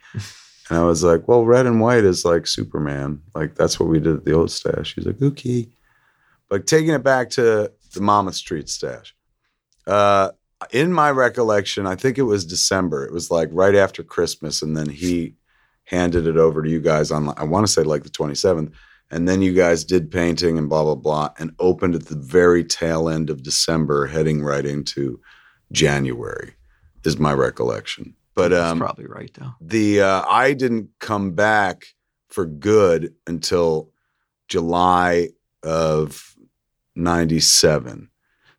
and i was like well red and white is like superman like that's what we did at the old stash he's like okay but taking it back to the Monmouth street stash uh in my recollection, I think it was December. It was like right after Christmas, and then he handed it over to you guys on. I want to say like the twenty seventh, and then you guys did painting and blah blah blah, and opened at the very tail end of December, heading right into January, is my recollection. But That's um, probably right though. the uh, I didn't come back for good until July of 97.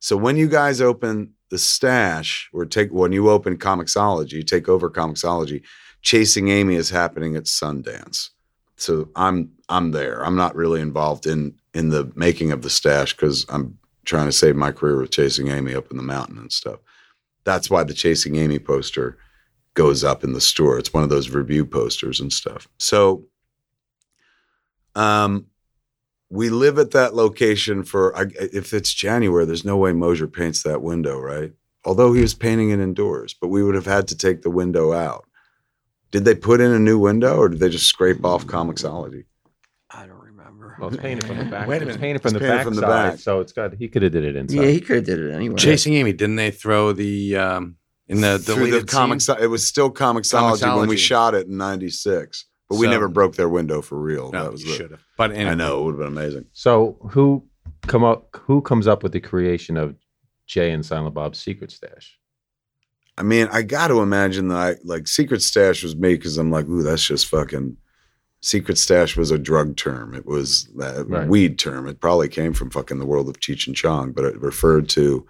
So when you guys open the stash or take when you open Comixology, you take over Comixology, Chasing Amy is happening at Sundance. So I'm I'm there. I'm not really involved in in the making of the stash because I'm trying to save my career with Chasing Amy up in the mountain and stuff. That's why the Chasing Amy poster goes up in the store. It's one of those review posters and stuff. So um we live at that location for I, if it's January, there's no way Mosier paints that window, right? Although he was painting it indoors, but we would have had to take the window out. Did they put in a new window or did they just scrape off Comixology? I don't remember. Well, it's painted from the back. Wait a It's minute. painted from It's the painted back from the side, back. so it's got. He could have did it inside. yeah, he could have did it anyway. Chasing Amy, didn't they throw the um, in the Through deleted the comics, scene? it was still Comixology, when we shot it in '96, but we never broke their window for real. No, that was you should have. But anyway, I know it would have been amazing. So who come up? Who comes up with the creation of Jay and Silent Bob's Secret Stash? I mean, I got to imagine that I, like Secret Stash was me because I'm like, ooh, that's just fucking. Secret Stash was a drug term. It was a Right. weed term. It probably came from fucking the world of Cheech and Chong, but it referred to,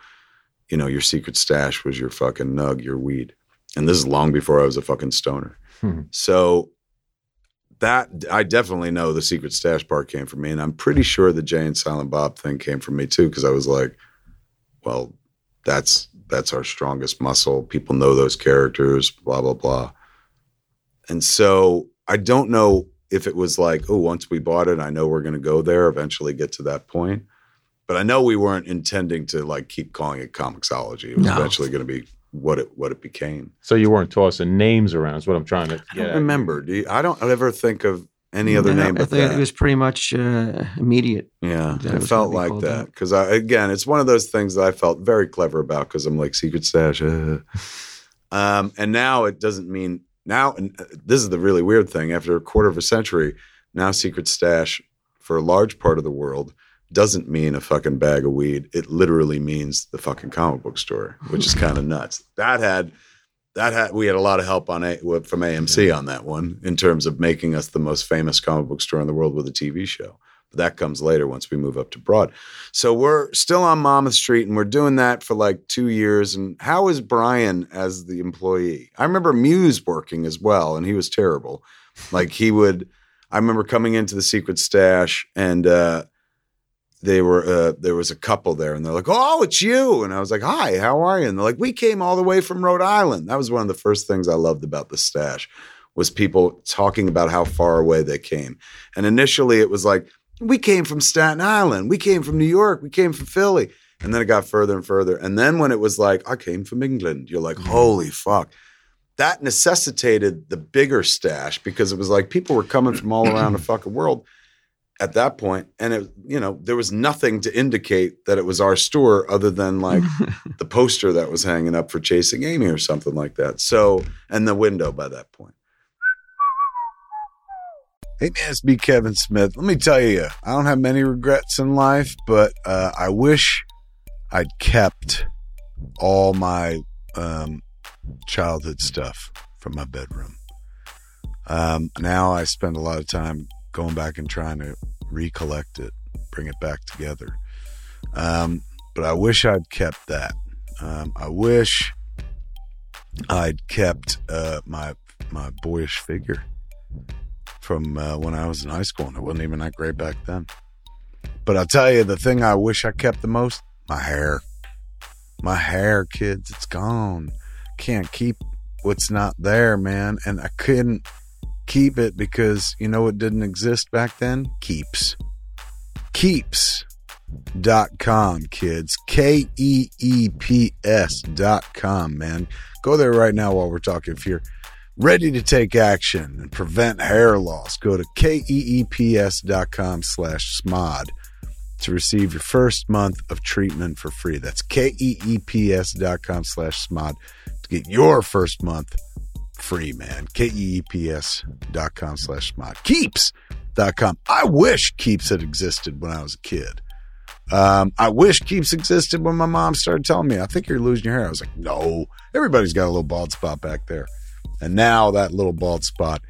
you know, your secret stash was your fucking nug, your weed. And this is long before I was a fucking stoner. Hmm. So that I definitely know the secret stash part came from me, and I'm pretty sure the Jay and Silent Bob thing came from me too, because I was like, well, that's that's our strongest muscle. People know those characters, blah blah blah. And so I don't know if it was like, oh, once we bought it, I know we're going to go there, eventually get to that point. But I know we weren't intending to like keep calling it Comixology. It was No. eventually going to be what it what it became. So you weren't tossing names around. Is what I'm trying to I don't remember. Do you, I don't ever think of any other No, name I but think that. it was pretty much uh, immediate. Yeah, it it felt like that that. because I again, it's one of those things that I felt very clever about because I'm like secret stash, uh. um, and now it doesn't mean now. And uh, this is the really weird thing. After a quarter of a century, now secret stash for a large part of the world doesn't mean a fucking bag of weed. It literally means the fucking comic book store, which is kind of nuts. That had. That had we had a lot of help on a, from AMC on that one in terms of making us the most famous comic book store in the world with a TV show. But that comes later once we move up to Broad. So we're still on Monmouth Street and we're doing that for like two years. And how is Bryan as the employee? I remember Mewes working as well, and he was terrible. Like he would, I remember coming into the secret stash and uh, they were uh, there was a couple there, and they're like, "Oh, it's you!" And I was like, "Hi, how are you?" And they're like, "We came all the way from Rhode Island." That was one of the first things I loved about the stash was people talking about how far away they came. And initially, it was like, "We came from Staten Island, we came from New York, we came from Philly," and then it got further and further. And then when it was like, "I came from England," you're like, "Holy fuck!" That necessitated the bigger stash because it was like people were coming from all around the fucking world at that point and it you know there was nothing to indicate that it was our store other than like the poster that was hanging up for chasing amy or something like that. So and the window by that point. Hey man it's me kevin smith let me tell you i don't have many regrets in life but uh, i wish i'd kept all my um, childhood stuff from my bedroom. Um, now i spend a lot of time going back and trying to recollect it, bring it back together. Um, but I wish I'd kept that. Um, I wish I'd kept uh, my my boyish figure from uh, when I was in high school, and it wasn't even that great back then. But I'll tell you, the thing I wish I kept the most, my hair. My hair, kids, it's gone. Can't keep what's not there, man. And I couldn't keep it because you know what didn't exist back then? Keeps. Keeps.com, kids. K E E P S dot com, man. Go there right now while we're talking. If you're ready to take action and prevent hair loss, go to K E E P S dot com slash smod to receive your first month of treatment for free. That's K E E P S dot com slash smod to get your first month free, man. K-E-E-P-S dot com slash smod. Keeps dot com. I wish Keeps had existed when I was a kid. Um, I wish Keeps existed when my mom started telling me, I think you're losing your hair. I was like, no, everybody's got a little bald spot back there. And now that little bald spot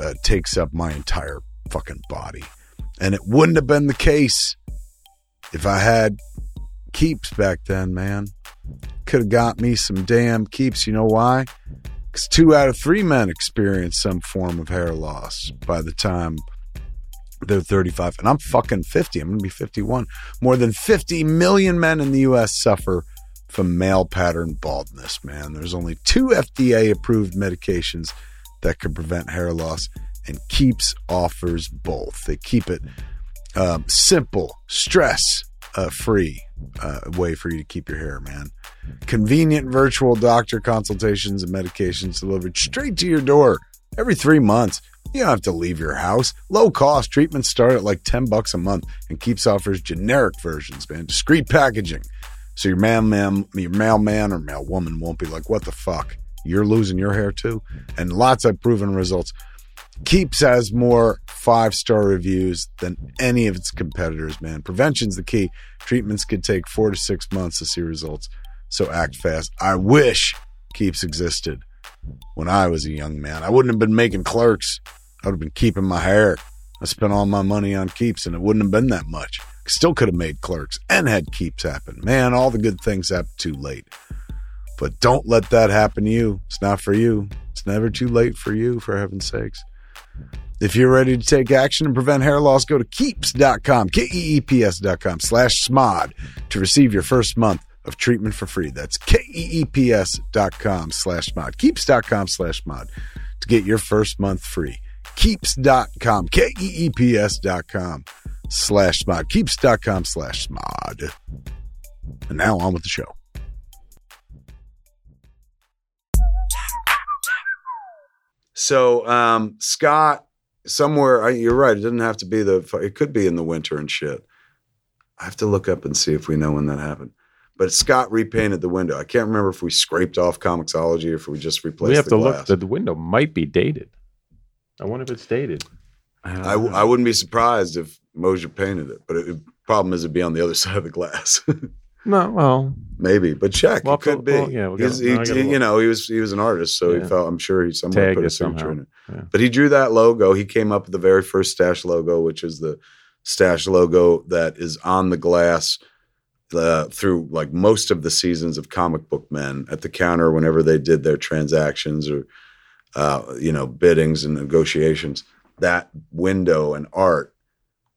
uh, takes up my entire fucking body. And it wouldn't have been the case If I had keeps back then, man, could have got me some damn keeps. You know why? Because two out of three men experience some form of hair loss by the time they're 35. And I'm fucking 50. I'm going to be 51. More than 50 million men in the U.S. suffer from male pattern baldness, man. There's only two FDA approved medications that could prevent hair loss, and Keeps offers both. They keep it um, simple, stress uh, free uh, way for you to keep your hair, man. Convenient virtual doctor consultations and medications delivered straight to your door every three months. You don't have to leave your house. Low cost treatments start at like 10 bucks a month and Keeps offers generic versions, man. Discreet packaging. So your man, man, your mailman or mail woman won't be like, what the fuck? You're losing your hair too? And lots of proven results. Keeps has more five star reviews than any of its competitors, man. Prevention's the key. Treatments could take four to six months to see results. So act fast. I wish Keeps existed when I was a young man. I wouldn't have been making clerks. I would have been keeping my hair. I spent all my money on Keeps and it wouldn't have been that much. Still could have made clerks and had Keeps happen. Man, all the good things happen too late. But don't let that happen to you. It's not for you. It's never too late for you, for heaven's sakes. If you're ready to take action and prevent hair loss, go to keeps.com, K-E-E-P-S.com slash smod to receive your first month of treatment for free. That's K-E-E-P-S.com slash mod. Keeps.com slash mod to get your first month free. Keeps.com, K-E-E-P-S.com slash mod. Keeps.com slash mod. And now on with the show. So, um, Scott, somewhere, I- you're right. It doesn't have to be the, it could be in the winter and shit. I have to look up and see if we know when that happened. But Scott repainted the window. I can't remember if we scraped off Comixology or if we just replaced the window. we have the to glass. look. The, the window might be dated. I wonder if it's dated. I I wouldn't be surprised if Mosier painted it, but the problem is it'd be on the other side of the glass. No, well, Maybe, but check. Well, it could be. well, yeah, we He's- he, he- you know, he was he was an artist, so he felt. I'm sure he somewhere Tagged put a signature in it. Yeah. But he drew that logo. He came up with the very first Stash logo, which is the Stash logo that is on the glass uh, through like most of the seasons of Comic Book Men at the counter whenever they did their transactions or uh, you know biddings and negotiations. That window and art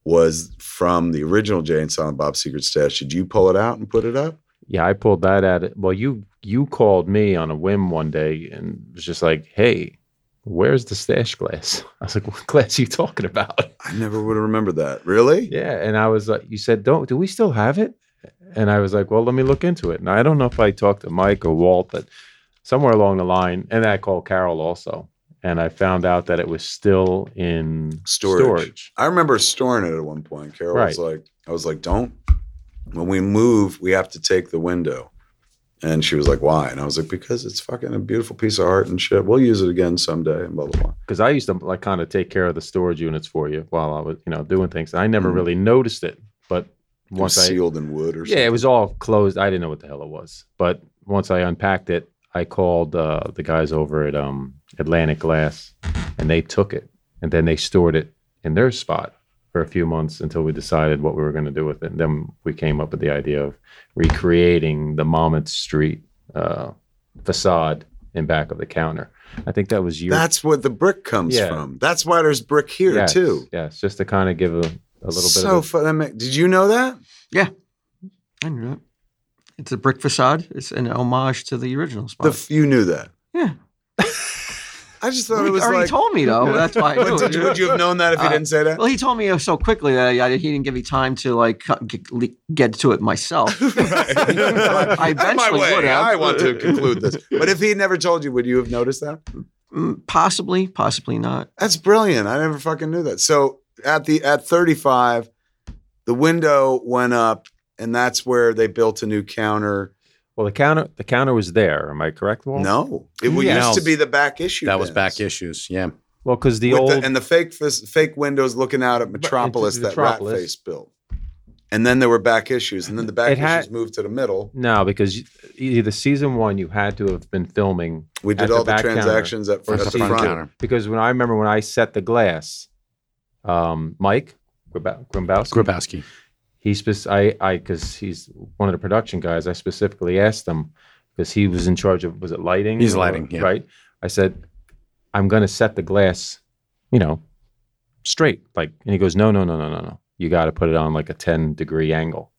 was from the original Jay and Silent Bob Secret Stash. Did you pull it out and put it up? yeah, I pulled that at it. Well, you you called me on a whim one day and was just like, "Hey, where's the stash glass?" I was like, "What glass are you talking about?" I never would have remembered that. Really? Yeah, and I was like, "You said don't? Do we still have it?" And I was like, "Well, let me look into it." And I don't know if I talked to Mike or Walt, but somewhere along the line, and I called Carol also, and I found out that it was still in Storage. storage. I remember storing it at one point. Carol was like, I was like, don't. When we move, we have to take the window. And she was like, why? And I was like, because it's fucking a beautiful piece of art and shit. We'll use it again someday and blah, blah, blah. because I used to like kind of take care of the storage units for you while I was, you know, doing things. I never Mhm. really noticed it, but It was once I sealed in wood or something. yeah, it was all closed. I didn't know what the hell it was, but once I unpacked it, I called uh, the guys over at um, Atlantic Glass, and they took it, and then they stored it in their spot for a few months until we decided what we were going to do with it. And then we came up with the idea of recreating the Monmouth Street uh, facade in back of the counter. I think that was year. That's where the brick comes Yeah. from. That's why there's brick here, yes, too. Yes, just to kind of give a, a little bit so of a, fun. That Did you know that? Yeah, I knew that. It's a brick facade. It's an homage to the original The spot. f- you knew that. yeah. I just thought Well, it he was already like. told me though. That's why I knew. Did you, would you have known that if he Uh, didn't say that? Well, he told me so quickly that I, he didn't give me time to like cut- get, get to it myself. I my eventually way. would have. I want to conclude this. But if he never told you, would you have noticed that? Mm, Possibly, possibly not. That's brilliant. I never fucking knew that. So at the at 35, the window went up, and that's where they built a new counter. well, the counter the counter was there. Am I correct, Walt? No, it Yeah. used to be the back issue. that was back issues. Yeah. Well, because the With old and the fake fake windows looking out at Metropolis that Metropolis. Ratface built. And then there were back issues, and then the back It had- issues moved to the middle. No, because either season one you had to have been filming We did At the all the back counter. transactions at, or at the season front. two. counter. Because when I remember when I set the glass, um, Mike Graba- Grabowski, Grabowski. He spec- I I because he's one of the production guys. I specifically asked him because he was in charge of was it lighting? He's or- lighting, yeah. right. I said, I'm going to set the glass, you know, straight. Like, and he goes, no, no, no, no, no, no. You got to put it on like a 10 degree angle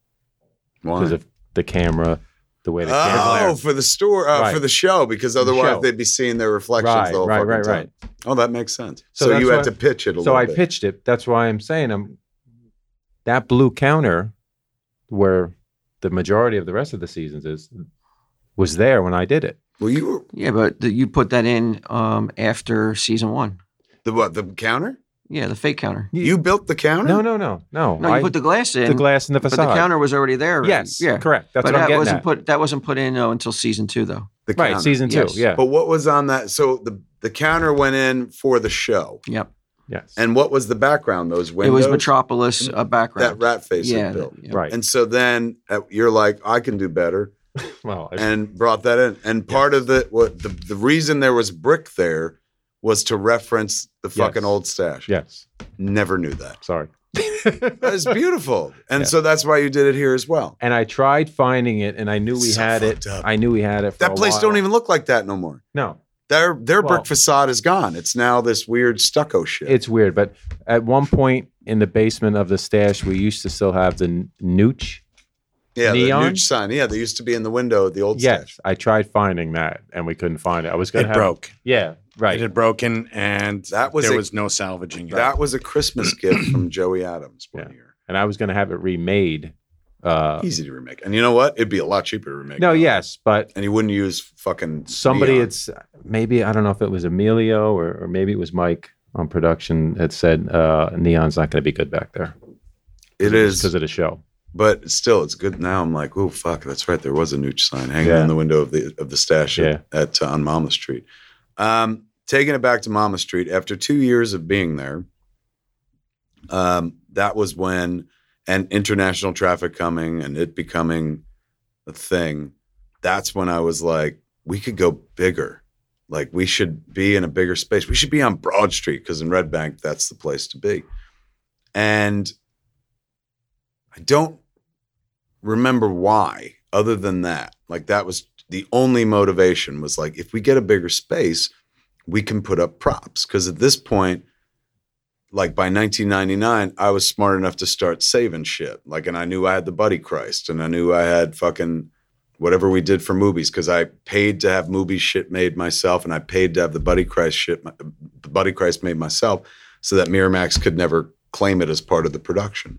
because of the camera, the way the Oh, camera. for the store, uh, Right. for the show, because otherwise show. they'd be seeing their reflections Right, the whole right, fucking right, time. right. Oh, that makes sense. So So, you had to pitch it a So I pitched it. That's why I'm saying I'm that blue counter where the majority of the rest of the seasons is was there when I did it. Well, you were Yeah, but the, you put that in um, after season one. the what? The counter? Yeah, the fake counter. You built the counter? No, no, no, no. No, you I- put the glass in. the glass in the but facade. the counter was already there. already. Yes, yeah, correct. That's but what I'm that wasn't at. put. That wasn't put in uh, until season two, though. The right, counter. season two. Yes. Yeah. But what was on that? So the the counter went in for the show, Yep, yes. and what was the background? Those windows. it was Metropolis uh, that background. rat face yeah, had built. yeah. right. And so then uh, you're like, I can do better, well, I- and brought that in. And part of the what the the reason there was brick there was to reference the fucking Yes. old stash. yes. Never knew that. Sorry. That is beautiful, and Yeah. so that's why you did it here as well. and I tried finding it, and I knew we So had it. up. I knew we had it. For That a place while. don't even look like that no more. No, Their their Well- brick facade is gone. It's now this weird stucco shit. it's weird. But at one point in the basement of the stash, we used to still have the n- nooch. yeah, neon? the Nooch sign. Yeah, they used to be in the window of the old Yes, stash. I tried finding that, and we couldn't find it. I was gonna It have, broke. Yeah, right. It had broken, and That was there a- was no salvaging it. That was a Christmas gift from Joey Adams one Yeah. year. and I was gonna have it remade. Uh, Easy to remake, and you know what? It'd be a lot cheaper to remake. no, now. yes, but and he wouldn't use fucking somebody neon. it's maybe I don't know if it was Emilio or, or maybe it was Mike on production that said uh, neon's not going to be good back there. It is, because of the show. but still, it's good now. I'm like, oh fuck, that's right. There was a Nooch sign hanging Yeah. in the window of the of the stash at, at uh, on Monmouth Street. Um, taking it back to Monmouth Street after two years of being there. Um, that was when and international traffic coming and it becoming a thing. That's when I was like, we could go bigger. Like we should be in a bigger space. We should be on Broad Street because in Red Bank, that's the place to be. And I don't remember why, other than that. Like that was the only motivation was like, if we get a bigger space, we can put up props. Because at this point, like by 1999, I was smart enough to start saving shit. Like, and I knew I had the Buddy Christ, and I knew I had fucking whatever we did for movies because I paid to have movie shit made myself, and I paid to have the Buddy Christ shit, the Buddy Christ made myself, so that Miramax could never claim it as part of the production.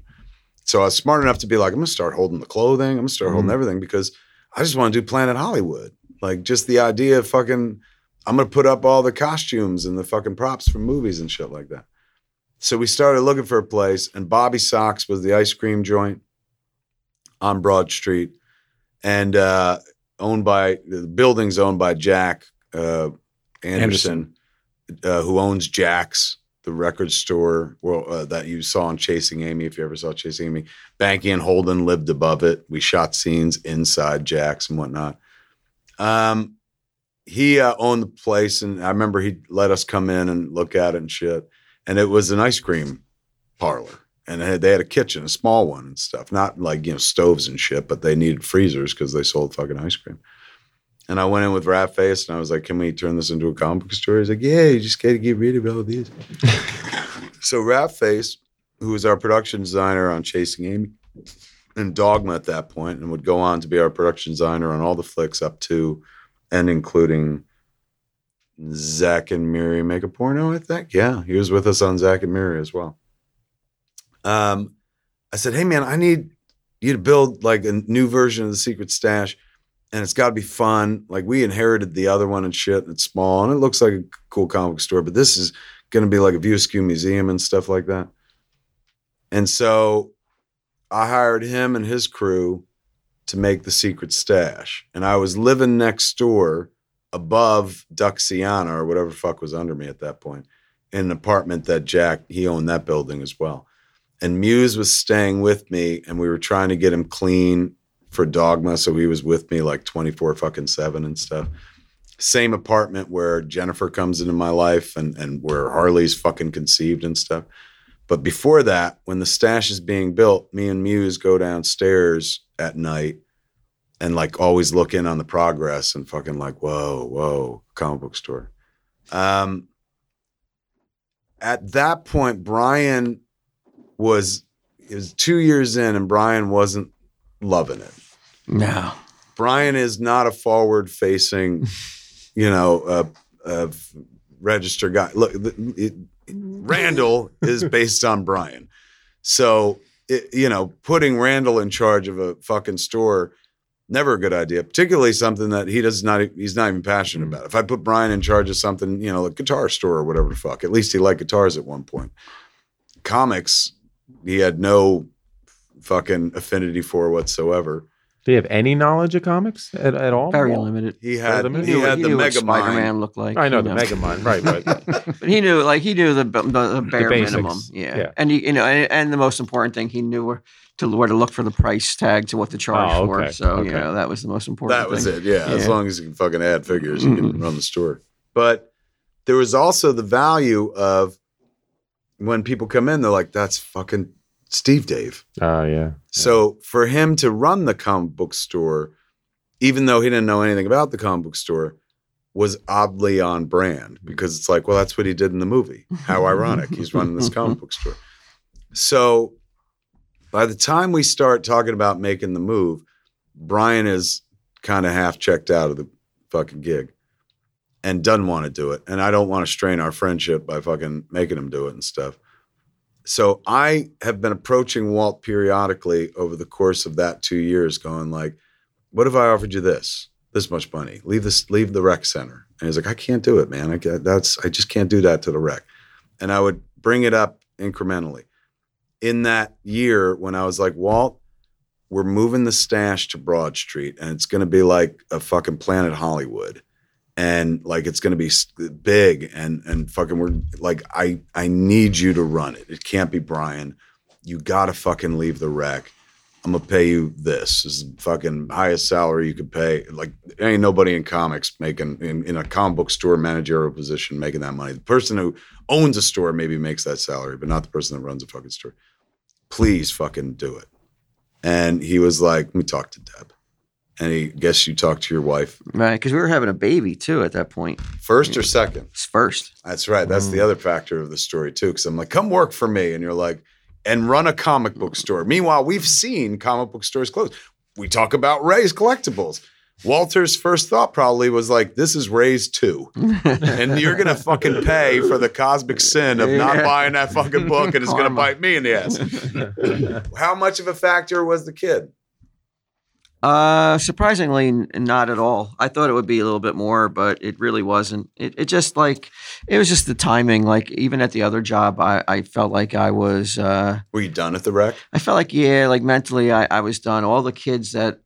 So I was smart enough to be like, I'm gonna start holding the clothing, I'm gonna start holding mm-hmm. everything because I just want to do Planet Hollywood. Like just the idea of fucking, I'm gonna put up all the costumes and the fucking props from movies and shit like that. So we started looking for a place, and Bobby Socks was the ice cream joint on Broad Street, and uh, owned by the building's owned by Jack uh, Anderson, Uh, who owns Jack's, the record store well, uh, that you saw on Chasing Amy. If you ever saw Chasing Amy, Banky and Holden lived above it. We shot scenes inside Jack's and whatnot. Um, he uh, owned the place, and I remember he let us come in and look at it and shit. And it was an ice cream parlor, and they had, they had a kitchen, a small one and stuff. Not like you know stoves and shit, but they needed freezers because they sold fucking ice cream. And I went in with Rat Face, and I was like, "Can we turn this into a comic book story?" He's like, "Yeah, you just got to get rid of all these." so Rat Face, who was our production designer on Chasing Amy and Dogma at that point, and would go on to be our production designer on all the flicks up to and including Zack and Miri make a porno. I think, yeah, he was with us on Zack and Miri as well. Um, I said, "Hey man, I need you to build like a new version of the Secret Stash." and it's got to be fun. Like we inherited the other one and shit, and it's small and it looks like a cool comic store, but this is going to be like a View Askew museum and stuff like that. And so I hired him and his crew to make the secret stash, and I was living next door above Duxiana or whatever fuck was under me at that point in an apartment that Jack he owned that building as well. And Mewes was staying with me, and we were trying to get him clean for Dogma, so he was with me like 24 fucking 7 and stuff. Same apartment where Jennifer comes into my life and and where Harley's fucking conceived and stuff. But before that, when the stash is being built, me and Mewes go downstairs at night and like always look in on the progress and fucking like, whoa, whoa, comic book store. Um, at that point, Bryan was it was two years in, and Bryan wasn't loving it. No. Bryan is not a forward facing, you know, uh, uh, register guy. Look, the- it, Randall is based on Brian. So, it, you know, putting Randall in charge of a fucking store, never a good idea, particularly something that he does not, he's not even passionate mm-hmm. about. If I put Bryan in charge of something, you know, like guitar store or whatever the fuck, at least he liked guitars at one point. Comics, he had no fucking affinity for whatsoever. Do you have any knowledge of comics at, at all? Very Walt? limited. He had, the he movie. had the Mega Spider-Man looked like. I know you the Mega Mind, right? But But he knew, like, he knew the, the, the bare basics, minimum. Yeah. yeah. And he, you know, and, and the most important thing, he knew where to where to look for the price tag to what to charge Oh, for. okay, So, you okay. know, that was the most important. That was it. Yeah. As long as you can fucking add figures, you can Mhm. run the store. But there was also the value of when people come in, they're like, that's fucking Steve Dave. oh yeah, So for him to run the comic book store, even though he didn't know anything about the comic book store, was oddly on brand because it's like, well, that's what he did in the movie. How ironic. He's running this comic book store. So by the time we start talking about making the move, Bryan is kind of half checked out of the fucking gig and doesn't want to do it. And I don't want to strain our friendship by fucking making him do it and stuff. So I have been approaching Walt periodically over the course of that two years, going like, "What if I offered you this, this much money? Leave this, leave the rec center." And he's like, "I can't do it, man. I that's I just can't do that to the rec." And I would bring it up incrementally. In that year, when I was like, "Walt, we're moving the stash to Broad Street, and it's going to be like a fucking Planet Hollywood." and like it's going to be big and and fucking we're like I I need you to run it. It can't be Bryan. You got to fucking leave the rec. I'm gonna pay you this. This is the fucking highest salary you could pay. Like there ain't nobody in comics making in, in a comic book store managerial position making that money. The person who owns a store maybe makes that salary, but not the person that runs a fucking store. Please fucking do it. And he was like, "Let me talk to Deb." And he guess you talked to your wife Right. Because we were having a baby too at that point. first or second. It's first. That's right. That's the mm. other factor of the story too. Because I'm like, come work for me, and you're like, and run a comic book store. Meanwhile, we've seen comic book stores close. We talk about Ray's collectibles. Walter's first thought probably was like, this is Ray's two, and you're gonna fucking pay for the cosmic sin of not Yeah. buying that fucking book, and it's gonna bite me in the ass. How much of a factor was the kid? Uh, surprisingly, n- not at all. I thought it would be a little bit more, but it really wasn't. It, it just like it was just the timing. Like even at the other job, I, I felt like I was. Uh, Were you done at the rec? I felt like yeah, like mentally, I, I was done. All the kids that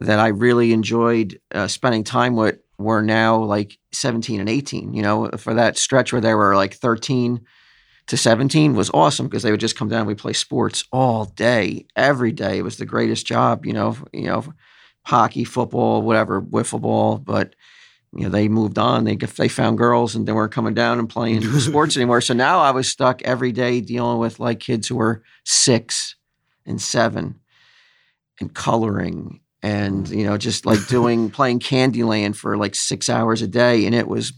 that I really enjoyed uh, spending time with were now like seventeen and eighteen. You know, for that stretch where they were like thirteen to 17 was awesome because they would just come down and we play sports all day every day. It was the greatest job you know you know hockey football whatever wiffle ball but you know they moved on. They they found girls and they weren't coming down and playing sports anymore. So now i was stuck every day dealing with like kids who were six and seven and coloring and mm. you know just like doing playing candyland for like six hours a day. And it was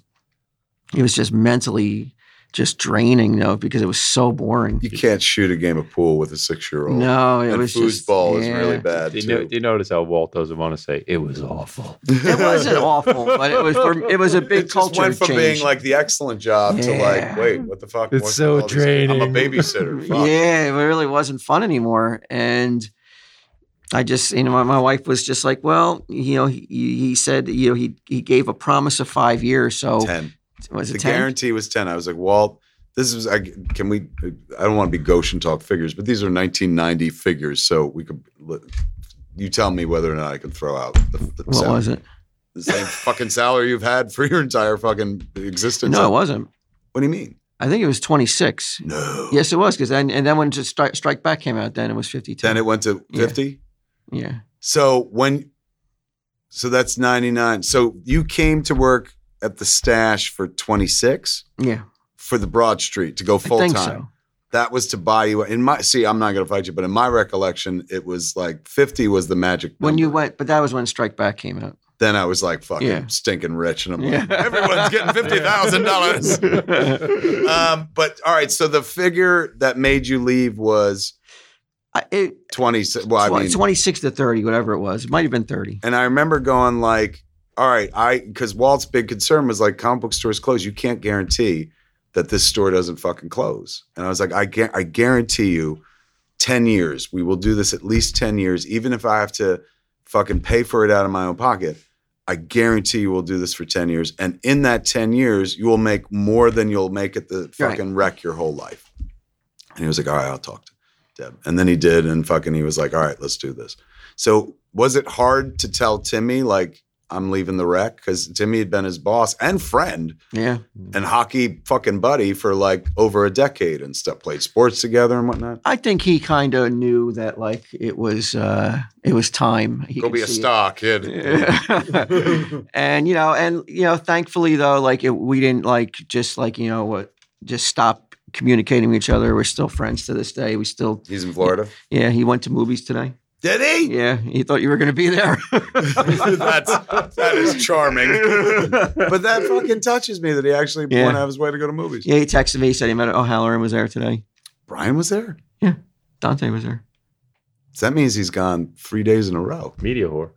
it was just mentally just draining though because it was so boring. You can't shoot a game of pool with a six year old. No, it and was just foosball is really bad Do you, too. know, do you notice how Walt doesn't want to say it was awful? It wasn't awful, but it was for, it was a big it just culture went from change. being like the excellent job to like, wait, what the fuck? It's What's so all this- I'm a babysitter. Fuck. yeah, it really wasn't fun anymore, and I just you know my, my wife was just like, well, you know, he, he said you know he he gave a promise of five years, so Ten. Was The ten? guarantee was ten. I was like, Walt, this is. I, can we? I don't want to be Goshen talk figures, but these are 1990 figures, so we could. You tell me whether or not I can throw out the, the What salary. was it? The same fucking salary you've had for your entire fucking existence. No, it wasn't. What do you mean? I think it was twenty six. No. Yes, it was because then and then when just Strike, Strike Back came out, then it was fifty two. Then it went to Yeah. 50. yeah. So when, so that's 99. So you came to work at the stash for 26 Yeah, for the Broad Street to go full time. so. that was to buy you in my see i'm not going to fight you but in my recollection it was like 50 was the magic When you went, but that was when Strike Back came out. then i was like fucking Yeah. stinking rich and i'm like Yeah. everyone's getting $50000 um, but all right so the figure that made you leave was I, it, 20 well i mean 26 to 30, whatever it was. It might have been 30. and i remember going like all right i because walt's big concern was like comic book stores close you can't guarantee that this store doesn't fucking close. And i was like i, gu- I guarantee you 10 years we will do this at least 10 years even if i have to fucking pay for it out of my own pocket i guarantee you we'll do this for 10 years. And in that 10 years you will make more than you'll make at the Right. fucking rec your whole life. And he was like all right i'll talk to deb. And then he did and fucking he was like all right let's do this. So was it hard to tell timmy like i'm leaving the rec because timmy had been his boss and friend Yeah. and hockey fucking buddy for like over a decade and stuff played sports together and whatnot I think he kind of knew that like it was uh it was time. He go be a see it. star kid and you know, and you know, thankfully though, like it, we didn't like just like you know what, just stop communicating with each other. We're still friends to this day. We still, he's in florida yeah. He went to movies today. Did he Yeah, he thought you were going to be there. That's that is charming. but that fucking touches me that he actually Yeah. went out of his way to go to movies. yeah, he texted me. He said he met oh, O'Halloran was there today. Brian was there. Yeah, Dante was there. So that means he's gone three days in a row. Media whore.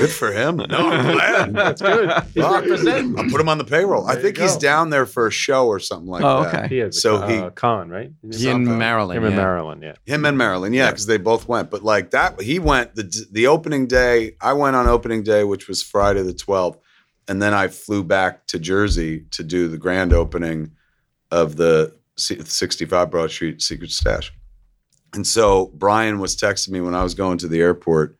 Good for him. No, I'm glad. That's good. He's Fuck. representing. I'll put him on the payroll. I There think you he's go. down there for a show or something like Oh, that. okay. He has So so he- uh, con, right? He in Maryland. Him in yeah. Maryland, yeah. Him and Marilyn, yeah, Yeah. because they both went. But like that, he went the the opening day. I went on opening day, which was Friday the twelfth, and then I flew back to Jersey to do the grand opening of the C- 65 Broad Street Secret Stash. And so Brian was texting me when I was going to the airport.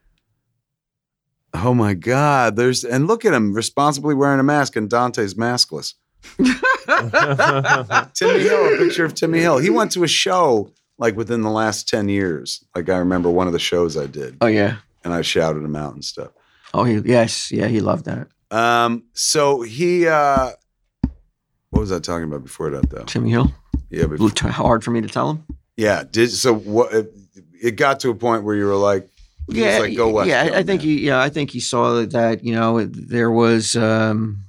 Oh my God! There's and look at him responsibly wearing a mask, and Dante's maskless. Timmy Hill, a picture of Timmy Hill. He went to a show like within the last 10 years. Like I remember one of the shows I did Oh yeah. and I shouted him out and stuff. Oh he yes yeah he loved that. Um, so he, uh, what was I talking about before that though? Timmy Hill. Yeah, A before, hard for me to tell him. yeah. Did so what? It, it got to a point where you were like, he was yeah, like, go west. yeah. I- go, I think man. he, yeah, I think he saw that you know there was um,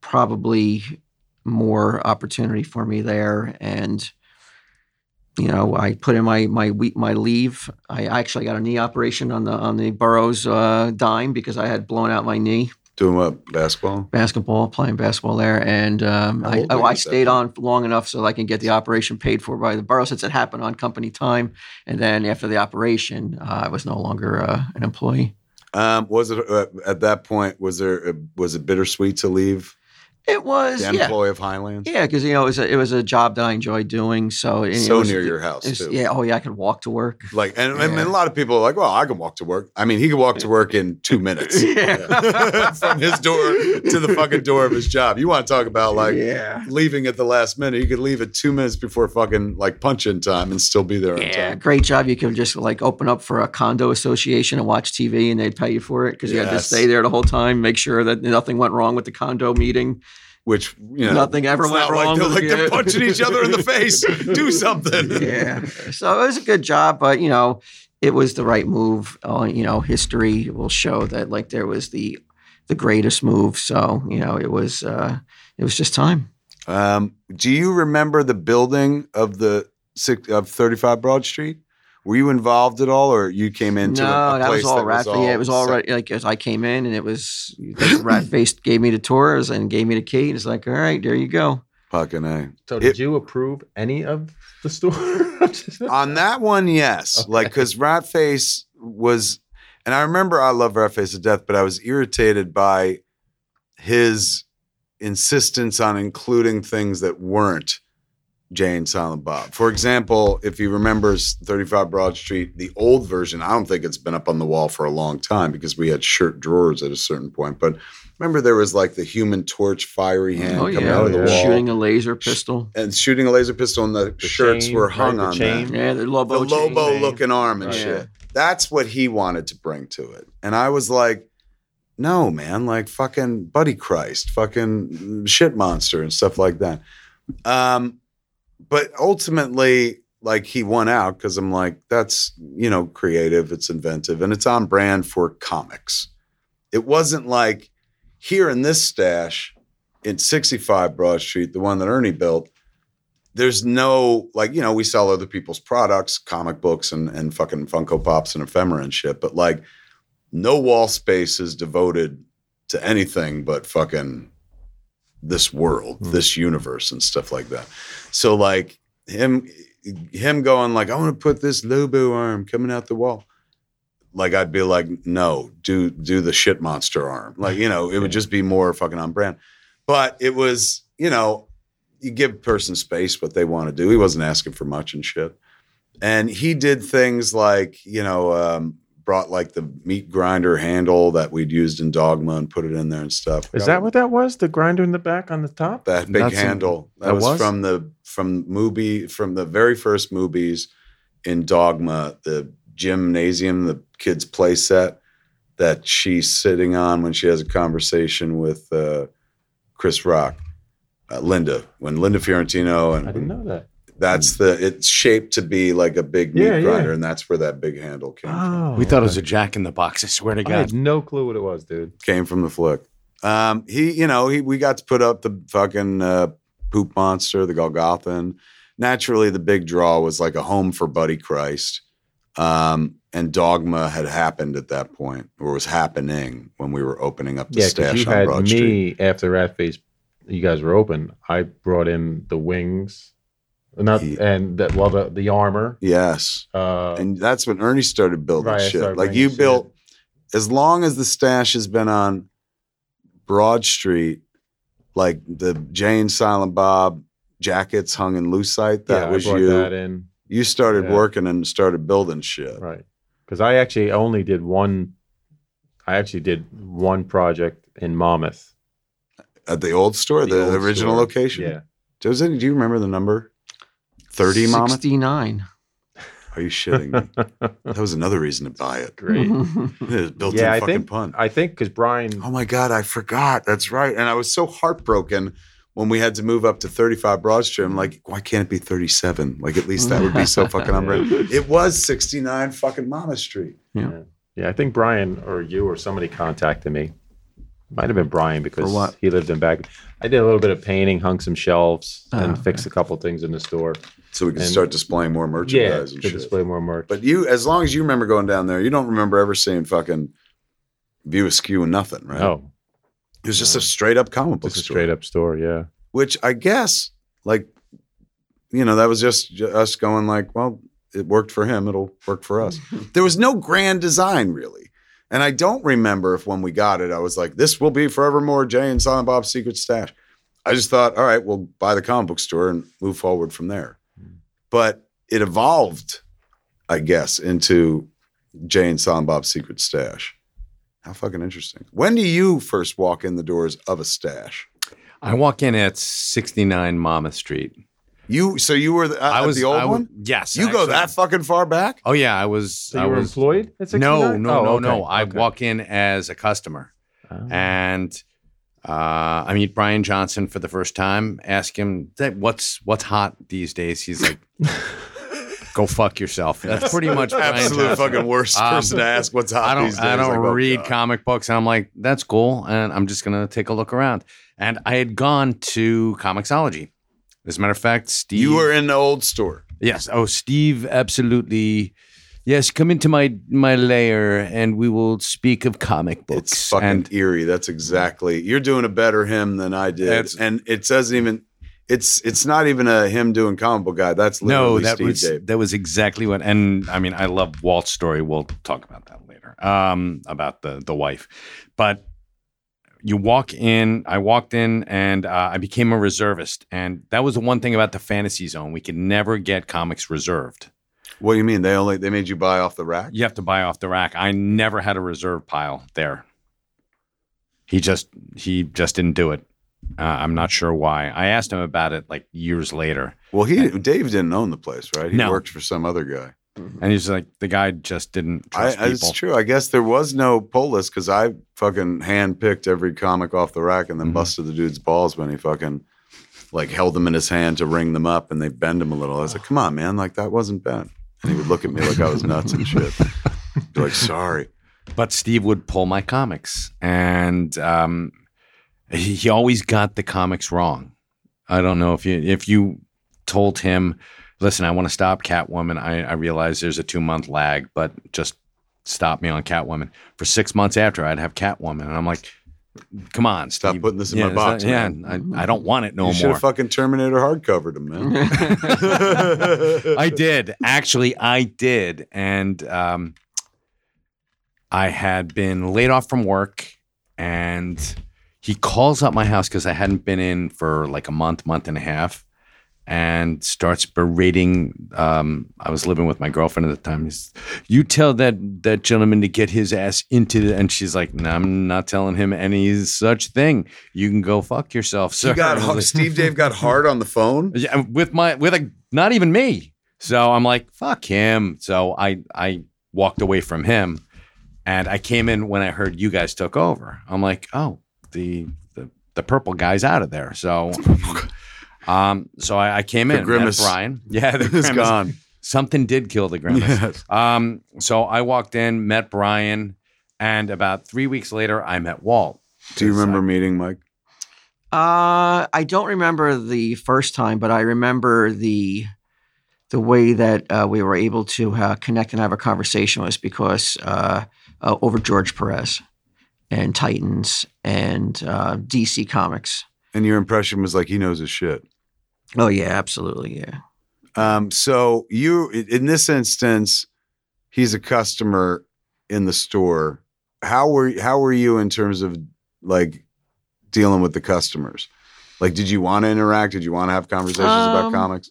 probably more opportunity for me there, and you know I put in my my week my leave. I actually got a knee operation on the on the borough's uh, dime because I had blown out my knee doing what basketball. basketball playing basketball there, and um, I, I, stayed on long enough so I can get the operation paid for by the borough since it happened on company time, and then after the operation, uh, I was no longer uh, an employee. Um, was it uh, at that point? Was there? Uh, was it bittersweet to leave It was the yeah, employee of Highlands? yeah, because you know it was a, it was a job that I enjoyed doing. So So was- near your house it's- too. Yeah, oh yeah, I could walk to work. Like, and, and a lot of people are like, well, I can walk to work. I mean, he could walk to work in two minutes Yeah. from his door to the fucking door of his job. You want to talk about like yeah. leaving at the last minute? You could leave at two minutes before fucking like punch in time and still be there on Yeah, great job. You could just like open up for a condo association and watch TV, and they'd pay you for it because you had to stay there the whole time, make sure that nothing went wrong with the condo meeting. Which you know, Nothing ever went wrong Like they're, like they're punching each other in the face. Do something. Yeah, so it was a good job, but you know, it was the right move. Uh, you know, history will show that like there was the the greatest move. So you know, it was uh, it was just time. Um, do you remember the building of the six, of 35 Broad Street? Were you involved at all, or you came into no, a, a that place was all that rat. yeah, it was all set- Like as I came in, and it was rat faced gave me the tours and gave me the key. And it's like, all right, there you go. Fucking a. So It- did you approve any of the store? On that one, yes. Okay. Like, because Ratface was, and I remember I love Ratface to death, but I was irritated by his insistence on including things that weren't Jay and Silent Bob. For example, if he remembers 35 Broad Street, the old version, I don't think it's been up on the wall for a long time because we had shirt drawers at a certain point. But remember, there was like the human torch fiery hand oh coming yeah, out of the yeah. wall. shooting a laser pistol. and shooting a laser pistol, and the, The shirts chain, were right, hung the on chain. that Yeah, the Lobo. the chain. Lobo looking arm and Right. shit. That's what he wanted to bring to it. And I was like, no, man, like fucking Buddy Christ, fucking shit monster and stuff like that. Um, but ultimately, like he won out because I'm like, that's you know creative, it's inventive, and it's on brand for comics. It wasn't like here in this stash in 65 Broad Street, the one that Ernie built. There's no like you know we sell other people's products, comic books and and fucking Funko Pops and ephemera and shit, but like no wall space is devoted to anything but fucking this world, Hmm. this universe and stuff like that. So like him him going like I want to put this Lobo arm coming out the wall. Like I'd be like no, do do the shit monster arm. Like you know, it would just be more fucking on brand. But it was, you know, you give person space what they want to do. He wasn't asking for much and shit. And he did things like, you know, um, brought like the meat grinder handle that we'd used in Dogma and put it in there and stuff. Is that what that was? The grinder in the back on the top? that big That's a- handle? that, that was, was? from the from movie from the very first movies in Dogma, the gymnasium, the kids' play set that she's sitting on when she has a conversation with uh, Chris Rock, uh, Linda. When Linda Fiorentino and I didn't know that. That's the it's shaped to be like a big meat Yeah, yeah. grinder, and that's where that big handle came from. Oh, We thought it was a jack in the box. I swear to God, I had no clue what it was, dude. Came from the flick. Um, he, you know, he we got to put up the fucking uh, poop monster, the Golgothan. Naturally, the big draw was like a home for Buddy Christ. Um, and Dogma had happened at that point, or was happening when we were opening up the Yeah, because stash you on had Broad me Street. after Ratface. You guys were open. I brought in the wings, not He- and that well the the armor. Yes, Uh, and that's when Ernie started building Right, shit. started Like you shit. built, as long as the stash has been on Broad Street, like the Jay and Silent Bob jackets hung in Lucite. That yeah, was you. that in. You started Yeah. working and started building shit. Right. Because I actually only did one. I actually did one project in Monmouth. At the old store, the, old original store. location. Yeah. Does it, do you remember the number? 30 Mama? 69. Are you shitting me? that was another reason to buy it. Great. It built yeah, in I fucking think. pun. I think because Brian. Oh my God, I forgot. That's right. And I was so heartbroken when we had to move up to 35 Broad Street. I'm like, why can't it be 37? Like, at least that would be so fucking on brand. It was 69 fucking Monmouth Street. Yeah. yeah, I think Brian or you or somebody contacted me. Might have been Brian because what? he lived in back. I did a little bit of painting, hung some shelves, Oh, and okay. fixed a couple things in the store. So we can And- start displaying more Yeah, merchandise to and shit. display more merch. But you, as long as you remember going down there, you don't remember ever seeing fucking View Askew and nothing, right? oh, It was just a straight up comic book it's a store. straight up store. Yeah, Which I guess, like, you know, that was just us going like, well, it worked for him, it'll work for us. there was no grand design really. And I don't remember if when we got it, I was like, this will be forevermore Jay and Silent Bob's secret stash. I just thought, all right, we'll buy the comic book store and move forward from there. But it evolved, I guess, into Jay and Silent Bob's secret stash. How fucking interesting. When do you first walk in the doors of a stash? I walk in at 69 Monmouth Street. You so you were the, uh, I was the old I w- one. Yes. You go that fucking far back? Oh yeah, I was. so I you were was, employed at 69? No, no, Oh, no, okay, no. I okay. walk in as a customer, Oh. and uh, I meet Bryan Johnson for the first time. Ask him what's what's hot these days. He's like, "Go fuck yourself." That's pretty much Brian Absolute Johnson. fucking worst Um, person to ask what's hot I don't these days. I don't Like, oh, read God. comic books and I'm like that's cool and I'm just going to take a look around. And I had gone to Comixology. As a matter of fact, Steve You were in the old store. Yes. Oh, Steve absolutely Yes, come into my my lair and we will speak of comic books. It's fucking and eerie. That's exactly. You're doing a better him than I did, It's- and it doesn't even. It's it's not even a him doing comic book guy. That's no, that Steve was Dave. that was exactly what. And I mean, I love Walt's story. We'll talk about that later. Um, about the the wife, but you walk in. I walked in and uh, I became a reservist, and that was the one thing about the fantasy zone. We could never get comics reserved. What do you mean? They only they made you buy off the rack? You have to buy off the rack. I never had a reserve pile there. He just he just didn't do it. Uh, I'm not sure why. I asked him about it like years later, Well, he Dave didn't own the place, right? He No. worked for some other guy. and he's like, the guy just didn't trust I- it's true. I guess there was no pull list because I fucking hand picked every comic off the rack and then Mhm. busted the dude's balls when he fucking like held them in his hand to ring them up, and they bend them a little. I was like, "Come on, man! Like that wasn't bent." And he would look at me like I was nuts and shit. Be like, "Sorry." but Steve would pull my comics, and um, he, he always got the comics wrong. I don't know if you if you told him, "Listen, I want to stop Catwoman. I, I realize there's a two month lag, but just stop me on Catwoman." For six months after, I'd have Catwoman, and I'm like, "Come on, Stop Steve. putting this in yeah, my box, yeah. I, I don't want it no you should more." have fucking Terminator hardcovered him, man. I did actually. I did, and um, I had been laid off from work, and he calls up my house because I hadn't been in for like a month, month and a half, and starts berating. Um, I was living with my girlfriend at the time. He's, you tell that that gentleman to get his ass into the, and she's like, no, I'm not telling him any such thing. You can go fuck yourself, sir. You got like- Steve Dave got hard on the phone. yeah, with my with a not even me. So I'm like, fuck him. So I I walked away from him, and I came in when I heard you guys took over. I'm like, oh, the the, the purple guy's out of there. So. Um, so I, I came The in. met grimace Brian. Yeah, the It's grimace. gone. Something did kill the grimace. Yes. Um, so I walked in, met Brian, and about three weeks later, I met Walt. Do you It's, remember meeting Mike? Uh, I don't remember the first time, but I remember the the way that uh, we were able to uh, connect and have a conversation was because uh, uh, over George Perez and Titans and uh, DC Comics. And your impression was like he knows his shit. Oh yeah, absolutely, yeah. Um, so you, in this instance, he's a customer in the store. How were how were you in terms of like dealing with the customers? Like, did you want to interact? Did you want to have conversations about Um, comics?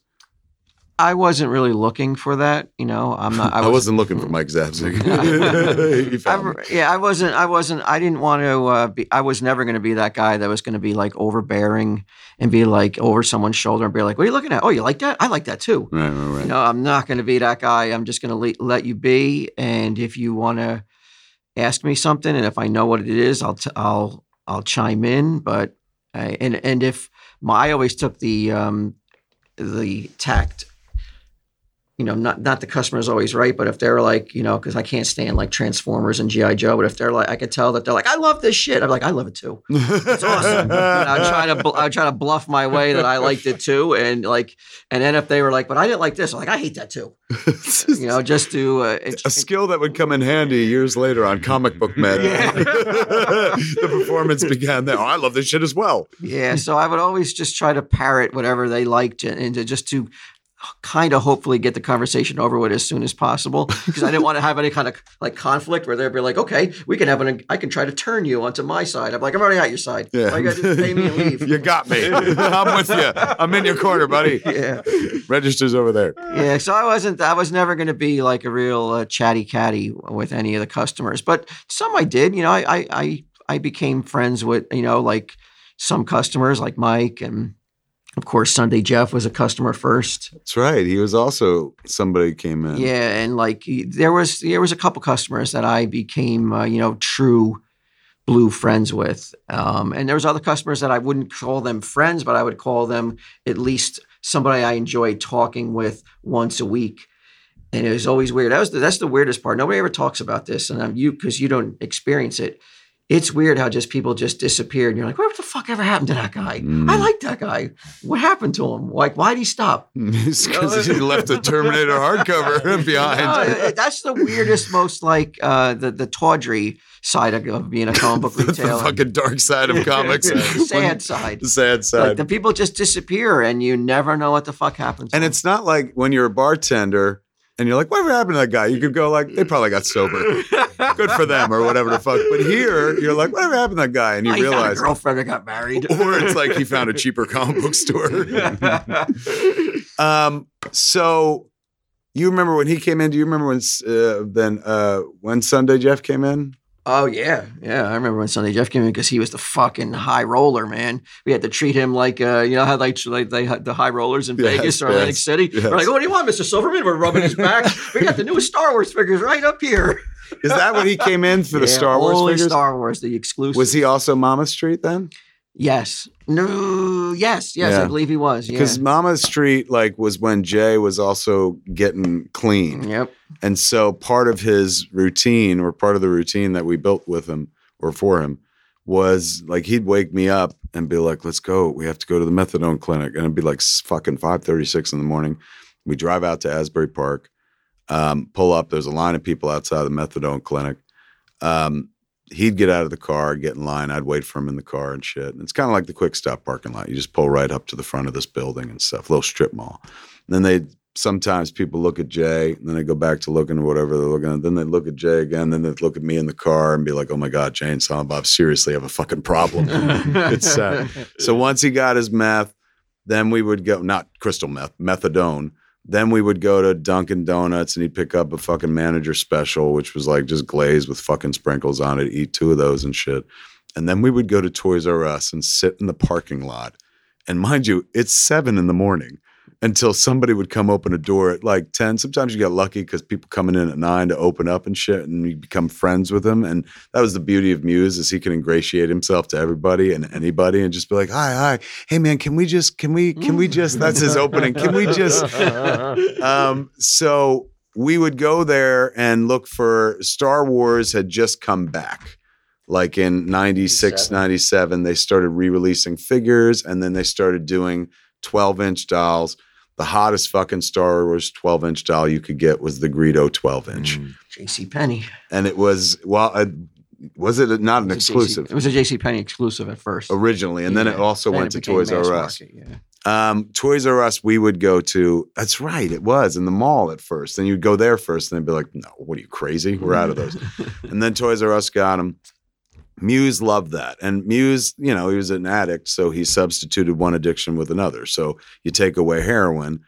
I wasn't really looking for that, you know. I'm not. I, I, was, wasn't looking for Mike Zapcic. He found me. I, yeah, I wasn't. I wasn't. I didn't want to uh, be. I was never going to be that guy that was going to be like overbearing and be like over someone's shoulder and be like, "What are you looking at? Oh, you like that? I like that too." Right, right, right. You know, I'm not going to be that guy. I'm just going to le- let you be. And if you want to ask me something, and if I know what it is, I'll t- I'll I'll chime in. But uh, and and if my I always took the um the tact. You know, not not the customer's always right, but if they're like, you know, because I can't stand like Transformers and GI Joe, but if they're like, I could tell that they're like, I love this shit. I'm like, I love it too. It's awesome. I try to bl- I try to bluff my way that I liked it too, and like, and then if they were like, but I didn't like this, I'm like, I hate that too. You know, just to uh, it, a skill that would come in handy years later on comic book men. Yeah. the performance began there. Oh, I love this shit as well. yeah. So I would always just try to parrot whatever they liked, and, and to just to kind of hopefully get the conversation over with as soon as possible because I didn't want to have any kind of like conflict where they'd be like, okay, we can have an, I can try to turn you onto my side. I'm like, I'm already at your side. Yeah. All you got to pay me and leave. you got me. I'm with you. I'm in your corner, buddy. yeah. Register's over there. Yeah, so I wasn't. I was never going to be like a real uh, chatty catty with any of the customers, but some I did. You know, I, I I I became friends with you know like some customers like Mike and of course Sunday Jeff was a customer first. That's right. He was also somebody came in. Yeah, and like he- there was there was a couple customers that I became uh, you know true blue friends with, um, and there was other customers that I wouldn't call them friends, but I would call them at least somebody I enjoyed talking with once a week. And it was always weird. That was the, that's the weirdest part. Nobody ever talks about this, and I'm you because you don't experience it. It's weird how just people just disappeared. And you're like, what the fuck ever happened to that guy? Mm. I like that guy. What happened to him? Like, why'd he stop? because he left the Terminator hardcover behind. No, that's the weirdest, most like uh, the the tawdry side of, of being a comic book retailer. the retailer. fucking dark side of comics. the sad side. The sad Like side. the people just disappear, and you never know what the fuck happens. to and them. it's not like when you're a bartender and you're like, whatever happened to that guy? You could go like, they probably got sober. Good for them or whatever the fuck. But here, you're like, whatever happened to that guy? And you I had a realize, girlfriend that got married. or it's like he found a cheaper comic book store. um, so you remember when he came in? Do you remember when uh, then uh, when Sunday Jeff came in? Oh yeah, yeah. I remember when Sunday Jeff came in because he was the fucking high roller, man. We had to treat him like, uh, you know how they like they had the high rollers in Yes, Vegas or Atlantic City. yes. We're like, what do you want, Mister Silverman? We're rubbing his back. we got the newest Star Wars figures right up here. Is that when he came in for the Yeah, Star Wars only figures? Star Wars, the exclusive. Was he also Monmouth Street then? Yes. No. Yes. Yes. Yeah. I believe he was. Yeah. Because Monmouth Street like was when Jay was also getting clean. Yep. And so part of his routine or part of the routine that we built with him or for him was like he'd wake me up and be like, let's go. We have to go to the methadone clinic. And it'd be like fucking 536 in the morning. We drive out to Asbury Park, um, pull up. There's a line of people outside the methadone clinic. Um, he'd get out of the car, get in line. I'd wait for him in the car and shit. And it's kind of like the quick stop parking lot. You just pull right up to the front of this building and stuff, little strip mall. And then they sometimes people look at Jay and then they go back to looking at whatever they're looking at. Then they look at Jay again. Then they look at me in the car and be like, oh my God, Jay and Silent Bob seriously have a fucking problem. it's sad. So once he got his meth, then we would go, not crystal meth, methadone. Then we would go to Dunkin' Donuts and he'd pick up a fucking manager special, which was like just glazed with fucking sprinkles on it, eat two of those and shit. And then we would go to Toys R Us and sit in the parking lot. And mind you, it's seven in the morning until somebody would come open a door at like 10. Sometimes you get lucky because people coming in at nine to open up and shit and you become friends with them. And that was the beauty of Mewes is he can ingratiate himself to everybody and anybody and just be like, hi, hi. Hey man, can we just, can we, can we just, that's his opening. Can we just, um, so we would go there and look for Star Wars had just come back. Like in 96, 97, they started re releasing figures and then they started doing 12 inch dolls. The hottest fucking Star Wars 12 inch doll you could get was the Greedo 12 inch. Mm. J.C. Penney. And it was, well, uh, was it not an exclusive It was a J.C. Penney exclusive at first. originally? And then it also Then went it to Toys R Us. market, yeah. Um, Toys R Us, we would go to. That's right, it was in the mall at first. Then you'd go there first, and they'd be like, "No, what are you crazy? We're out of those." and then Toys R Us got them. Mewes loved that, and Mewes, you know, he was an addict, so he substituted one addiction with another. So you take away heroin,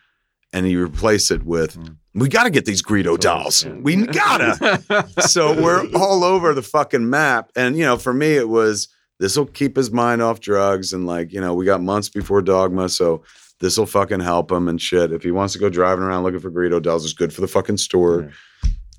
and you replace it with, mm. "We got to get these Greedo dolls. We gotta." so we're all over the fucking map. And, you know, for me, it was this will keep his mind off drugs. And, like, you know, we got months before Dogma. So this will fucking help him and shit. If he wants to go driving around looking for Greedo dolls, it's good for the fucking store.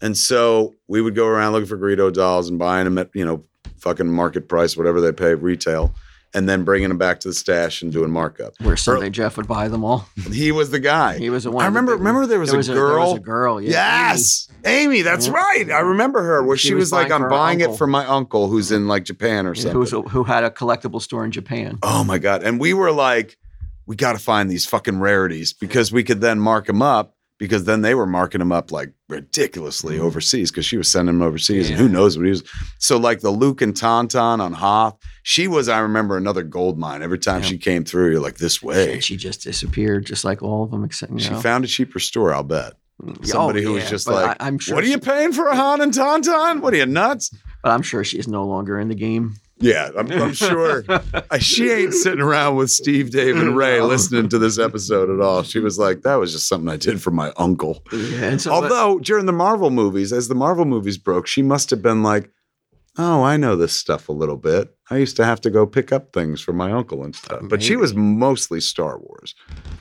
And so we would go around looking for Greedo dolls and buying them at, you know, fucking market price, whatever they pay retail. And then bringing them back to the stash and doing markup. Where Sunday Jeff would buy them all. He was the guy. He was the one. I remember. Remember, there was, There a, was a- there girl. was a girl, yeah. Yes, Amy. that's Yeah. right. I remember her. Where she, She was, was like, "I'm buying it uncle. for my uncle who's in like Japan or Yeah, something." who, was, who had a collectible store in Japan. oh my god! And we were like, "We got to find these fucking rarities because we could then mark them up." Because then they were marking them up like ridiculously mm-hmm. overseas because she was sending them overseas and who knows what he was. So like the Luke and Tauntaun on Hoth, she was I remember another gold mine. Every time Yeah. she came through, you're like this way. And she just disappeared, just like all of them, except you She know. found a cheaper store, I'll bet. Mm, oh, Somebody who was just like, I, am sure. "What are you paying for a Han and Tauntaun? What are you nuts?" But I'm sure she's no longer in the game. Yeah, I'm, I'm sure she ain't sitting around with Steve, Dave, and Ray listening to this episode at all. She was like, "That was just something I did for my uncle." Yeah, and so, Although during the Marvel movies, as the Marvel movies broke, she must have been like, "Oh, I know this stuff a little bit. I used to have to go pick up things for my uncle and stuff." But she was mostly Star Wars.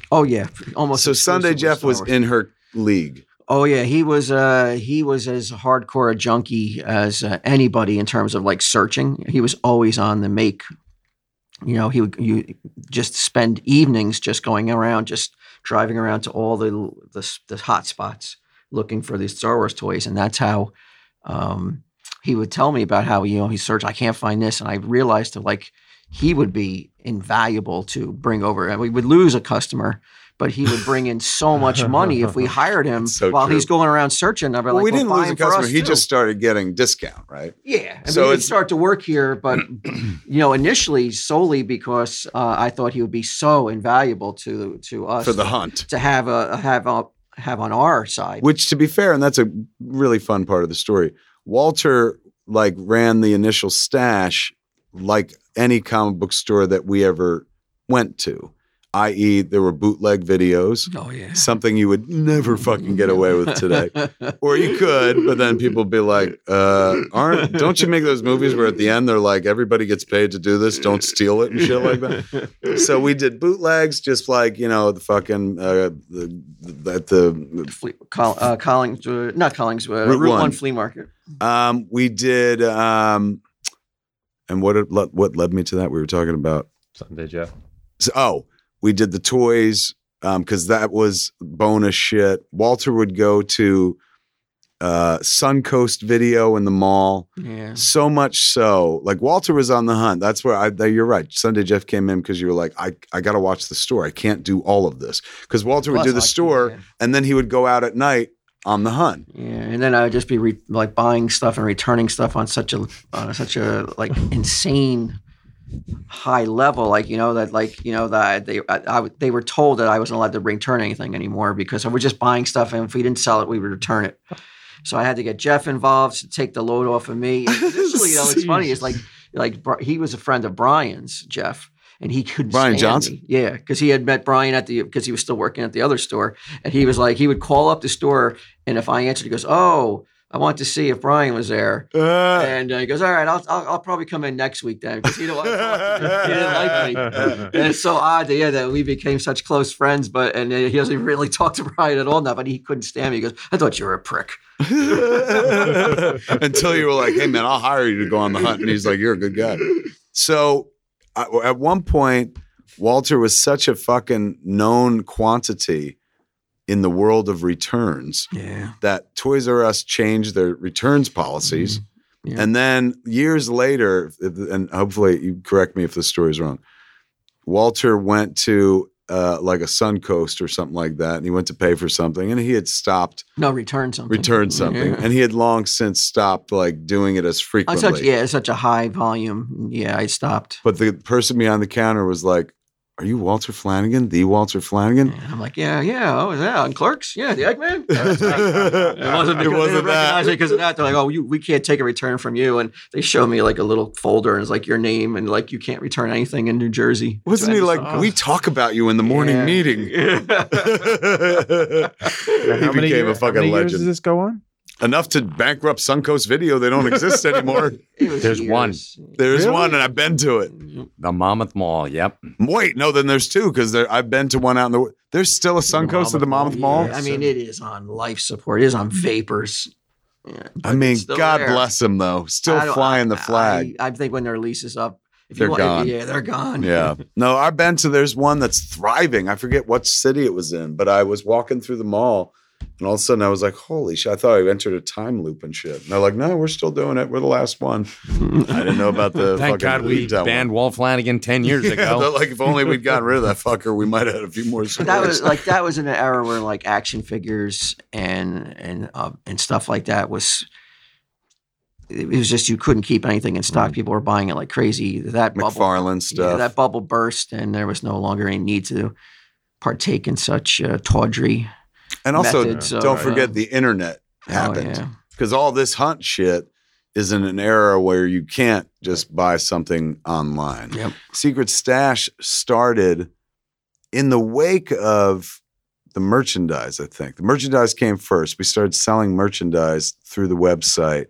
oh yeah, almost. So Sunday Jeff was in her league. Oh yeah, he was. Uh, he was as hardcore a junkie as uh, anybody in terms of like searching. He was always on the make. You know, he would you just spend evenings just going around, just driving around to all the the, the hot spots looking for these Star Wars toys, and that's how. Um, he would tell me about how you know he searched. I can't find this, and I realized that like he would be invaluable to bring over. And we would lose a customer, but he would bring in so much money if we hired him so while true. he's going around searching. Be Well, we didn't lose a customer. He too. just started getting discount, right? yeah. I So mean, he'd start to work here, but you know, initially solely because uh, I thought he would be so invaluable to to us For the hunt. to have a have a have on our side. Which, to be fair, and that's a really fun part of the story. Walter like ran the initial stash like any comic book store that we ever went to, i.e., there were bootleg videos, oh yeah. something you would never fucking get away with today. Or you could, but then people would be like, uh, "Aren't? Don't you make those movies where at the end they're like, everybody gets paid to do this, don't steal it and shit like that." So we did bootlegs, just like you know the fucking uh, the, the at the Flea, Col, uh, Collings, uh, not Collings, uh, Route Route, one. One Flea Market. Um, we did, um, and what it, what led me to that? We were talking about Sunday Jeff. So- oh, we did the toys because that was bonus shit. Walter would go to uh, Suncoast Video in the mall. Yeah. So much so, like Walter was on the hunt. That's where I. that- You're right. Sunday Jeff came in because you were like, I, I got to watch the store. I can't do all of this because Walter would do the store yeah. and then he would go out at night on the hunt. Yeah, and then I would just be re- like buying stuff and returning stuff on such a uh, such a like insane high level, like you know that like you know that they I, I, they were told that I wasn't allowed to return anything anymore because I was just buying stuff and if we didn't sell it, we would return it. So I had to get Jeff involved to take the load off of me. And initially, you know, it's funny. It's like like he was a friend of Brian's, Jeff. And he couldn't Brian stand Johnson? me. Yeah, because he had met Brian at the because he was still working at the other store, and he was like he would call up the store, and if I answered, he goes, "Oh, I want to see if Brian was there." Uh, And uh, he goes, "All right, I'll, I'll I'll probably come in next week then because he didn't, want to talk to me. he didn't like me." And it's so odd, that, yeah, that we became such close friends. But and uh, he doesn't really talk to Brian at all now. But he couldn't stand me. He goes, "I thought you were a prick." Until you were like, hey, man, I'll hire you to go on the hunt. And he's like, you're a good guy. So at one point, Walter was such a fucking known quantity in the world of returns Yeah, that Toys R Us changed their returns policies. Yeah. And then years later, and hopefully you correct me if the story is wrong, Walter went to uh, like a Suncoast or something like that, and he went to pay for something, and he had stopped no, return something. returned something, Yeah. and he had long since stopped like doing it as On frequently. such yeah, it's such a high volume. Yeah, I stopped. But the person behind the counter was like, "Are you Walter Flanagan? The Walter Flanagan?" And I'm like, yeah, yeah, oh yeah, on Clerks, yeah, the Eggman. it It wasn't because they didn't recognize me because of that. They're like, oh, you, we can't take a return from you. And they show me like a little folder and it's like your name and like you can't return anything in New Jersey. Wasn't he like, just thought, "We oh. talk about you in the morning Yeah. meeting"? he How many became years- a fucking how many years legend. does this go on? Enough to bankrupt Suncoast Video. They don't exist anymore. It was There's one. There's Really? one, and I've been to it. The Monmouth Mall. Yep. Wait, no, then there's two because I've been to one out in the. There's still a Suncoast at the Monmouth Mall. Yeah, I mean, it is on life support. It is on vapors. Yeah, I mean, God there. bless them though. Still I flying the flag. I, I think when their lease is up, if They're you want, gone. Yeah, they're gone. Yeah. No, I've been to there's one that's thriving. I forget what city it was in, but I was walking through the mall and all of a sudden I was like, holy shit, I thought I entered a time loop and shit. And they're like, no, we're still doing it. We're the last one. I didn't know about the Thank fucking God we retail banned one. Walt Flanagan 10 years Yeah, ago. like if only we'd gotten rid of that fucker, we might have had a few more But stores. that was like that was in an era where like action figures and and uh, and stuff like that was. It was just you couldn't keep anything in stock. People were buying it like crazy. That bubble, McFarlane yeah, stuff. that bubble burst, and there was no longer any need to partake in such uh, tawdry. And also, don't uh, forget the internet Oh, happened. yeah. because all this hunt shit is in an era where you can't just buy something online. Yep. Secret Stash started in the wake of the merchandise, I think. The merchandise came first. We started selling merchandise through the website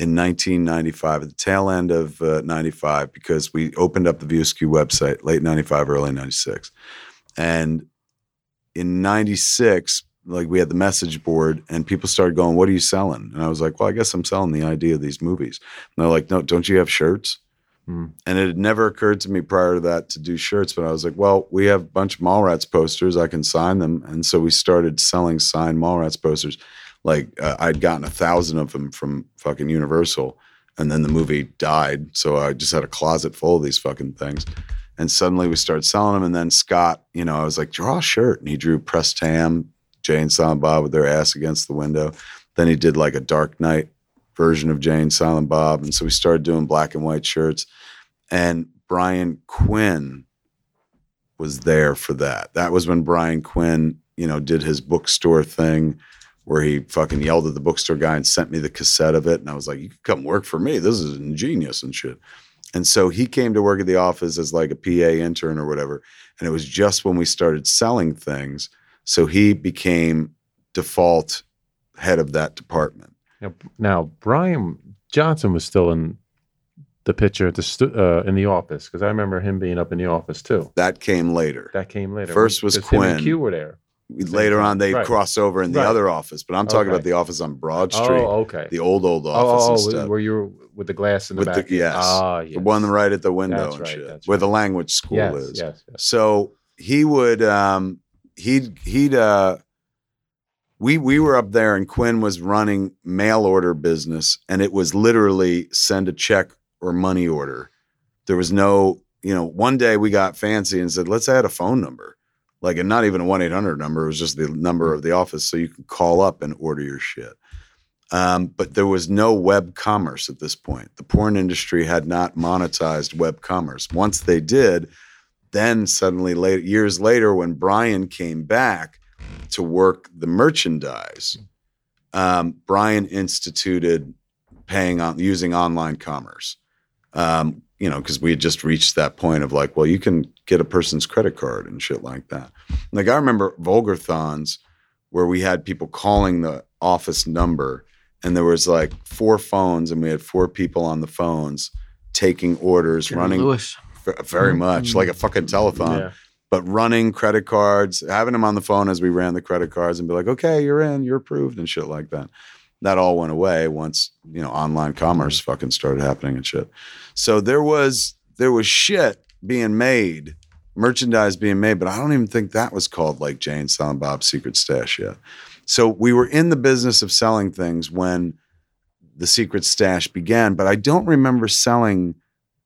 in 1995, at the tail end of uh, 95, because we opened up the View Askew website late 95, early 96. And in 96, like we had the message board and people started going, What are you selling? And I was like, Well, I guess I'm selling the idea of these movies. And they're like, No, don't you have shirts? Hmm. And it had never occurred to me prior to that to do shirts, but I was like, Well, we have a bunch of Mallrats posters. I can sign them. And so we started selling signed Mallrats posters. Like uh, I'd gotten a thousand of them from fucking Universal. And then the movie died. So I just had a closet full of these fucking things. And suddenly we started selling them. And then Scott, you know, I was like, draw a shirt. And he drew Press Tam, Jay and Silent Bob with their ass against the window. Then he did like a Dark Knight version of Jay and Silent Bob. And so we started doing black and white shirts. And Brian Quinn was there for that. That was when Brian Quinn, you know, did his bookstore thing where he fucking yelled at the bookstore guy and sent me the cassette of it. And I was like, you can come work for me. This is ingenious and shit. And so he came to work at the office as like a PA intern or whatever. And it was just when we started selling things. So he became default head of that department. Now, now, Bryan Johnson was still in the picture at the stu- uh, in the office because I remember him being up in the office too. That came later. That came later. First was Because him and Quinn. Q were there. Later on they Right. cross over in the Right. other office, but I'm talking Okay. about the office on Broad Street, Oh, okay. the old old office oh, and oh, stuff. where you were with the glass in the With the- back. yes. Ah, yes. The one right at the window right, shit, where the language school yes, is. Yes, yes. So he would um he'd he'd uh we we were up there and Quinn was running mail order business and it was literally send a check or money order. There was no, you know, one day we got fancy and said, let's add a phone number. Like and not even a 1-800 number, it was just the number of the office so you could call up and order your shit. Um, but there was no web commerce at this point. The porn industry had not monetized web commerce. Once they did, then suddenly later years later when brian came back to work the merchandise um, brian instituted paying on using online commerce um, you know because we had just reached that point of like well you can get a person's credit card and shit like that like i remember vulgarthons where we had people calling the office number and there was like four phones and we had four people on the phones taking orders running Lewis. very mm-hmm. much like a fucking telethon, Yeah. but running credit cards, having them on the phone as we ran the credit cards and be like, okay, you're in, you're approved and shit like that. That all went away once, you know, online commerce mm. fucking started happening and shit. So there was, there was shit being made, merchandise being made, but I don't even think that was called like Jay and Silent Bob's Secret Stash yet. So we were in the business of selling things when the Secret Stash began, but I don't remember selling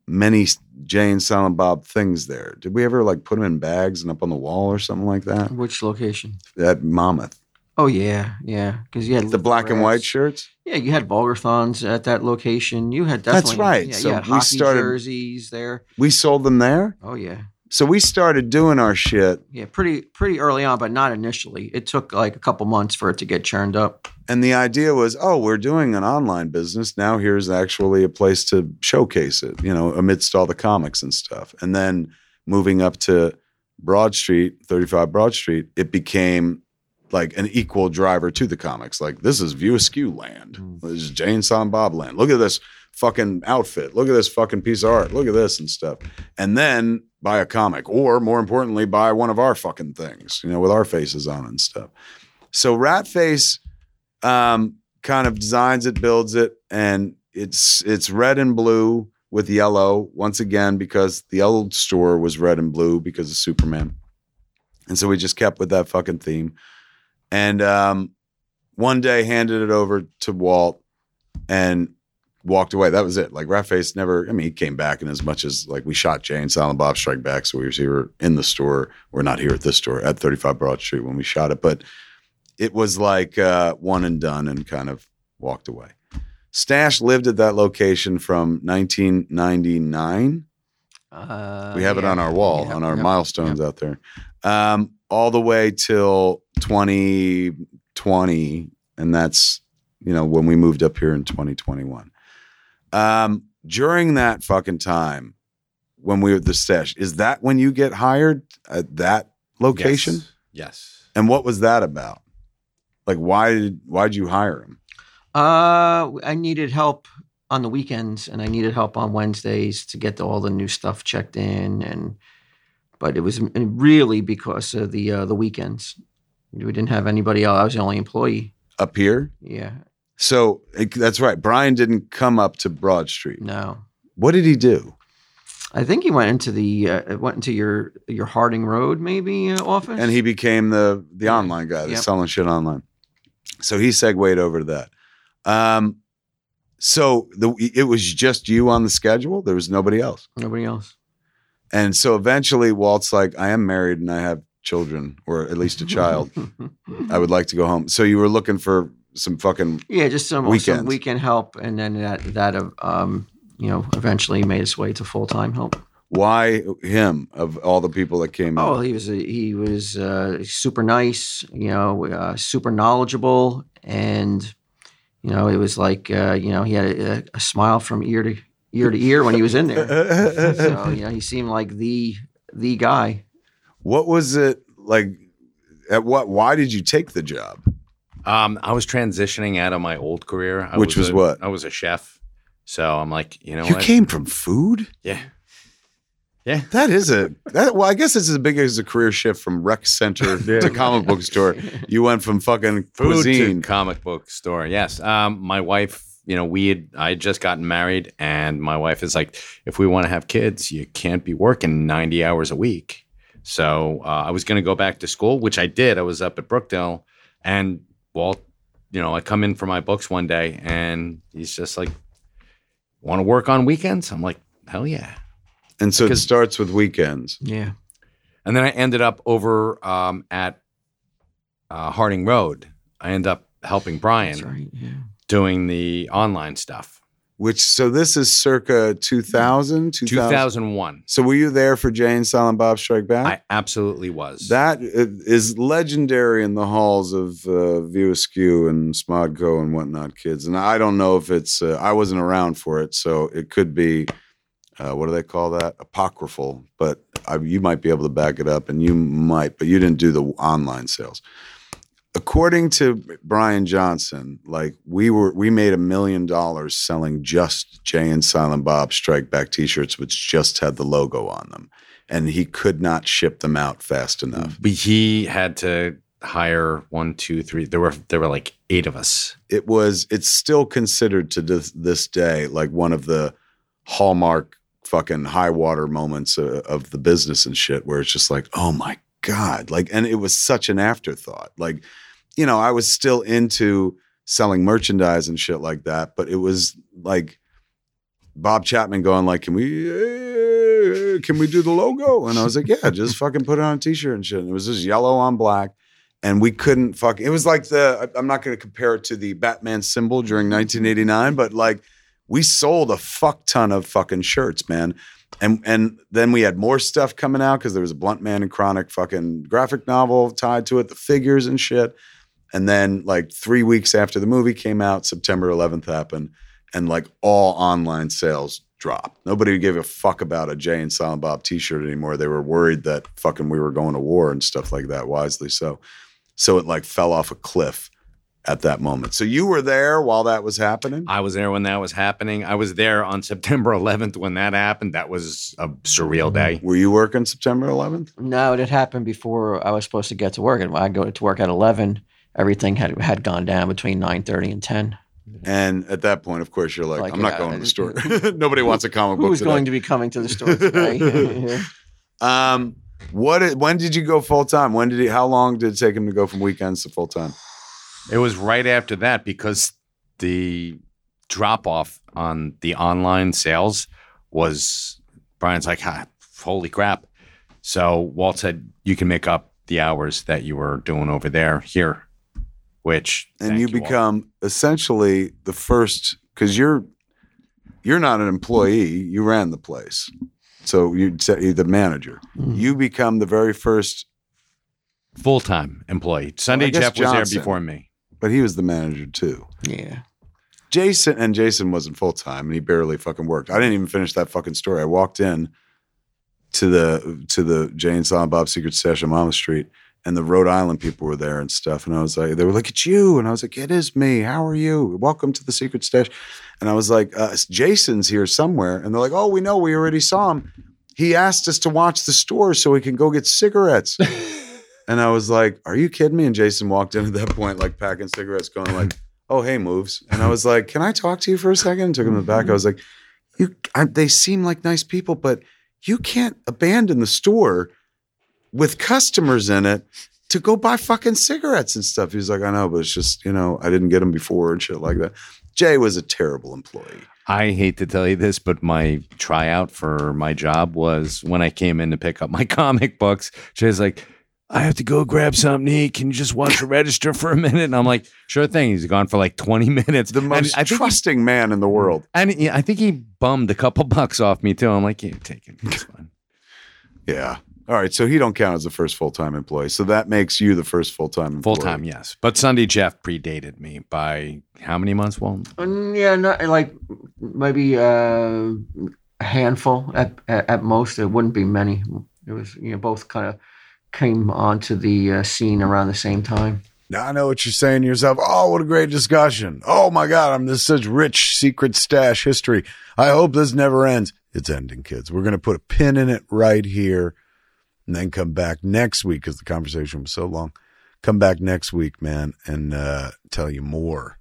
many Jay and Silent Bob things there. Did we ever like put them in bags and up on the wall or something like that? Which location? That Monmouth, Oh yeah, yeah. Because you had the black and white shirts. Yeah, you had Vulgarthons at that location. You had definitely. That's right. Yeah, So we started- jerseys there. We sold them there, Oh yeah, so we started doing our shit. yeah. Pretty pretty early on, but not initially. It took like a couple months for it to get churned up. And the idea was, oh, we're doing an online business. Now here's actually a place to showcase it, you know, amidst all the comics and stuff. And then moving up to Broad Street, 35 Broad Street, it became like an equal driver to the comics. Like, this is View Askew land. Hmm. This is Jay and Silent Bob land. Look at this fucking outfit. Look at this fucking piece of art. Look at this and stuff. And then buy a comic, or more importantly, buy one of our fucking things, you know, with our faces on and stuff. So Ratface um, kind of designs it, builds it, and it's it's red and blue with yellow once again because the old store was red and blue because of Superman, and so we just kept with that fucking theme. And um, one day handed it over to Walt and walked away. That was it. Like Ratface never. I mean, he came back and as much as like we shot Jay and Silent Bob Strike Back, so we were here in the store. We're not here at this store at 35 Broad Street when we shot it, but it was like uh, one and done and kind of walked away. Stash lived at that location from 1999. Uh, we have it on our wall, Yeah, on our yeah, milestones out there, um, all the way till 2020. And that's, you know, when we moved up here in 2021. Um, during that fucking time, when we were at the stash, is that when you get hired at that location? Yes. yes. And what was that about? Like, why did why did you hire him? Uh, I needed help on the weekends, and I needed help on Wednesdays to get all the new stuff checked in, and but it was really because of the uh, the weekends. We didn't have anybody else. I was the only employee. Up here? Yeah, So it- that's right. Brian didn't come up to Broad Street. no. What did he do? I think he went into the uh, went into your your Harding Road maybe uh, office. And he became the the online guy, that's Yep. selling shit online. So he segued over to that. Um, so the it was just you on the schedule. There was nobody else. nobody else. And so eventually, Walt's like, "I am married and I have children, or at least a child. I would like to go home." So you were looking for some fucking yeah, just some, some Weekends. weekend help, and then that that um you know eventually made its way to full time help. why him of all the people that came Oh, he was a, he was uh, super nice, you know, uh, super knowledgeable, and you know, it was like uh, you know he had a, a smile from ear to ear to ear when he was in there. so you know, he seemed like the the guy. What was it like? At what? Why did you take the job? Um, I was transitioning out of my old career. I Which was a- what? I was a chef. So I'm like, you know You what? came from food. yeah. Yeah. That is a that. Well, I guess it's as big as a career shift from rec center to comic book store. You went from fucking Food cuisine. to comic book store. Yes. Um, my wife, you know, we had I had just gotten married, and my wife is like, if we want to have kids, you can't be working ninety hours a week. So uh, I was going to go back to school, which I did. I was up at Brookdale, and Walt, you know, I come in for my books one day, and he's just like, "Want to work on weekends?" I'm like, "Hell yeah!" and so it starts with weekends. Yeah. And then I ended up over um, at uh, Harding Road. I end up helping Brian right. Yeah. doing the online stuff. Which so this is circa 2000, 2000. 2001. So were you there for Jay and Silent Bob Strike Back? I absolutely was. That is legendary in the halls of uh, View Askew and Smodco and whatnot, kids. And I don't know if it's, uh, I wasn't around for it, so it could be, uh, what do they call that? Apocryphal. But I, you might be able to back it up, and you might, but you didn't do the online sales. According to Bryan Johnson, like we were, we made a million dollars selling just Jay and Silent Bob Strike Back T-shirts, which just had the logo on them and he could not ship them out fast enough. But he had to hire one, two, three. There were there were like eight of us. It was it's still considered to this, this day like one of the hallmark fucking high water moments uh, of the business and shit where it's just like, "Oh my god." Like and it was such an afterthought. Like you know, I was still into selling merchandise and shit like that, but it was like Bob Chapman going like, "Can we can we do the logo?" And I was like, "Yeah, just fucking put it on a t-shirt and shit." And it was just yellow on black, and we couldn't fuck. It was like the I'm not going to compare it to the Batman symbol during 1989, but like we sold a fuck ton of fucking shirts, man. And and then we had more stuff coming out because there was a Blunt Man and Chronic fucking graphic novel tied to it, the figures and shit. And then like three weeks after the movie came out, September 11th happened, and like all online sales dropped. Nobody gave a fuck about a Jay and Silent Bob T-shirt anymore. They were worried that fucking we were going to war and stuff like that. Wisely so. So it like fell off a cliff at that moment. So you were there while that was happening. I was there when that was happening. I was there on September 11th when that happened. That was a surreal mm. day. Were you working September 11th? No, it had happened before I was supposed to get to work. And I go to work at eleven, everything had had gone down between nine thirty and ten. And at that point, of course, you're like, Like, I'm not yeah, going to the store. I- Nobody wants a comic book Who's today. going to be coming to the store today? Um, what? When did you go full time? When did he? How long did it take him to go from weekends to full time? It was right after that because the drop off on the online sales was Bryan's like, "Ha, holy crap. So Walt said, you can make up the hours that you were doing over there here, which And thank you Walt. become essentially the first because you're you're not an employee. You ran the place, so you you're the manager. Mm. You become the very first, full time employee. Sunday guess Jeff was there before me. but he was the manager too. yeah. Jason and Jason wasn't full time and he barely fucking worked. I didn't even finish that fucking story. I walked in to the to the Jay and Bob Secret Stash on Monmouth Street and the Rhode Island people were there and stuff. And I was like, they were like, it's you. And I was like, it is me. How are you? Welcome to the Secret Stash. And I was like, uh, Jason's here somewhere. And they're like, oh, we know. We already saw him. He asked us to watch the store so he can go get cigarettes. and I was like, are you kidding me? And Jason walked in at that point, like packing cigarettes, going like, oh, hey, Mewes. And I was like, can I talk to you for a second? And took him to the back. I was like, you, I, they seem like nice people, but you can't abandon the store with customers in it to go buy fucking cigarettes and stuff. He was like, I know, but it's just, you know, I didn't get them before and shit like that. Jay was a terrible employee. I hate to tell you this, but my tryout for my job was when I came in to pick up my comic books. Jay's like, I have to go grab something to eat. Can you just watch the register for a minute? And I'm like, sure thing. He's gone for like 20 minutes. The most I think he- trusting man in the world. and he- I think he bummed a couple bucks off me too. I'm like, yeah, take it. It's fine. Yeah. All right. So he don't count as the first full time employee. So that makes you the first full time employee. Full time, yes. But Sunday Jeff predated me by how many months? Well, Mm, yeah, not like maybe uh, a handful at, at at most. It wouldn't be many. It was you know both kind of came onto the uh, scene around the same time. Now I know what you're saying to yourself. Oh, what a great discussion. Oh my God, I'm this such rich secret stash history. I hope this never ends. it's ending, kids. We're going to put a pin in it right here and then come back next week because the conversation was so long. Come back next week, man, and uh, tell you more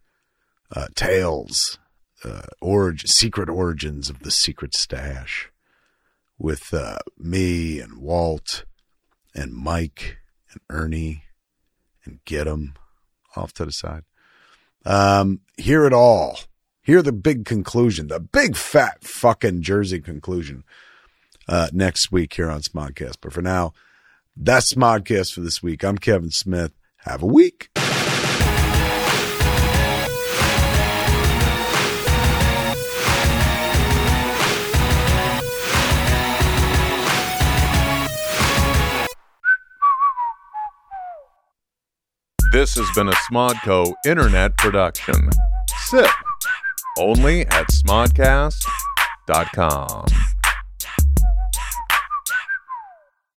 uh, tales, uh, origin, secret origins of the secret stash with uh, me and Walt and Mike and Ernie and get 'em off to the side. Um, hear it all. Hear the big conclusion, the big fat fucking Jersey conclusion uh, next week here on Smodcast. But for now, that's Smodcast for this week. I'm Kevin Smith. Have a week. This has been a Smodco internet production. Sip only at smodcast.com.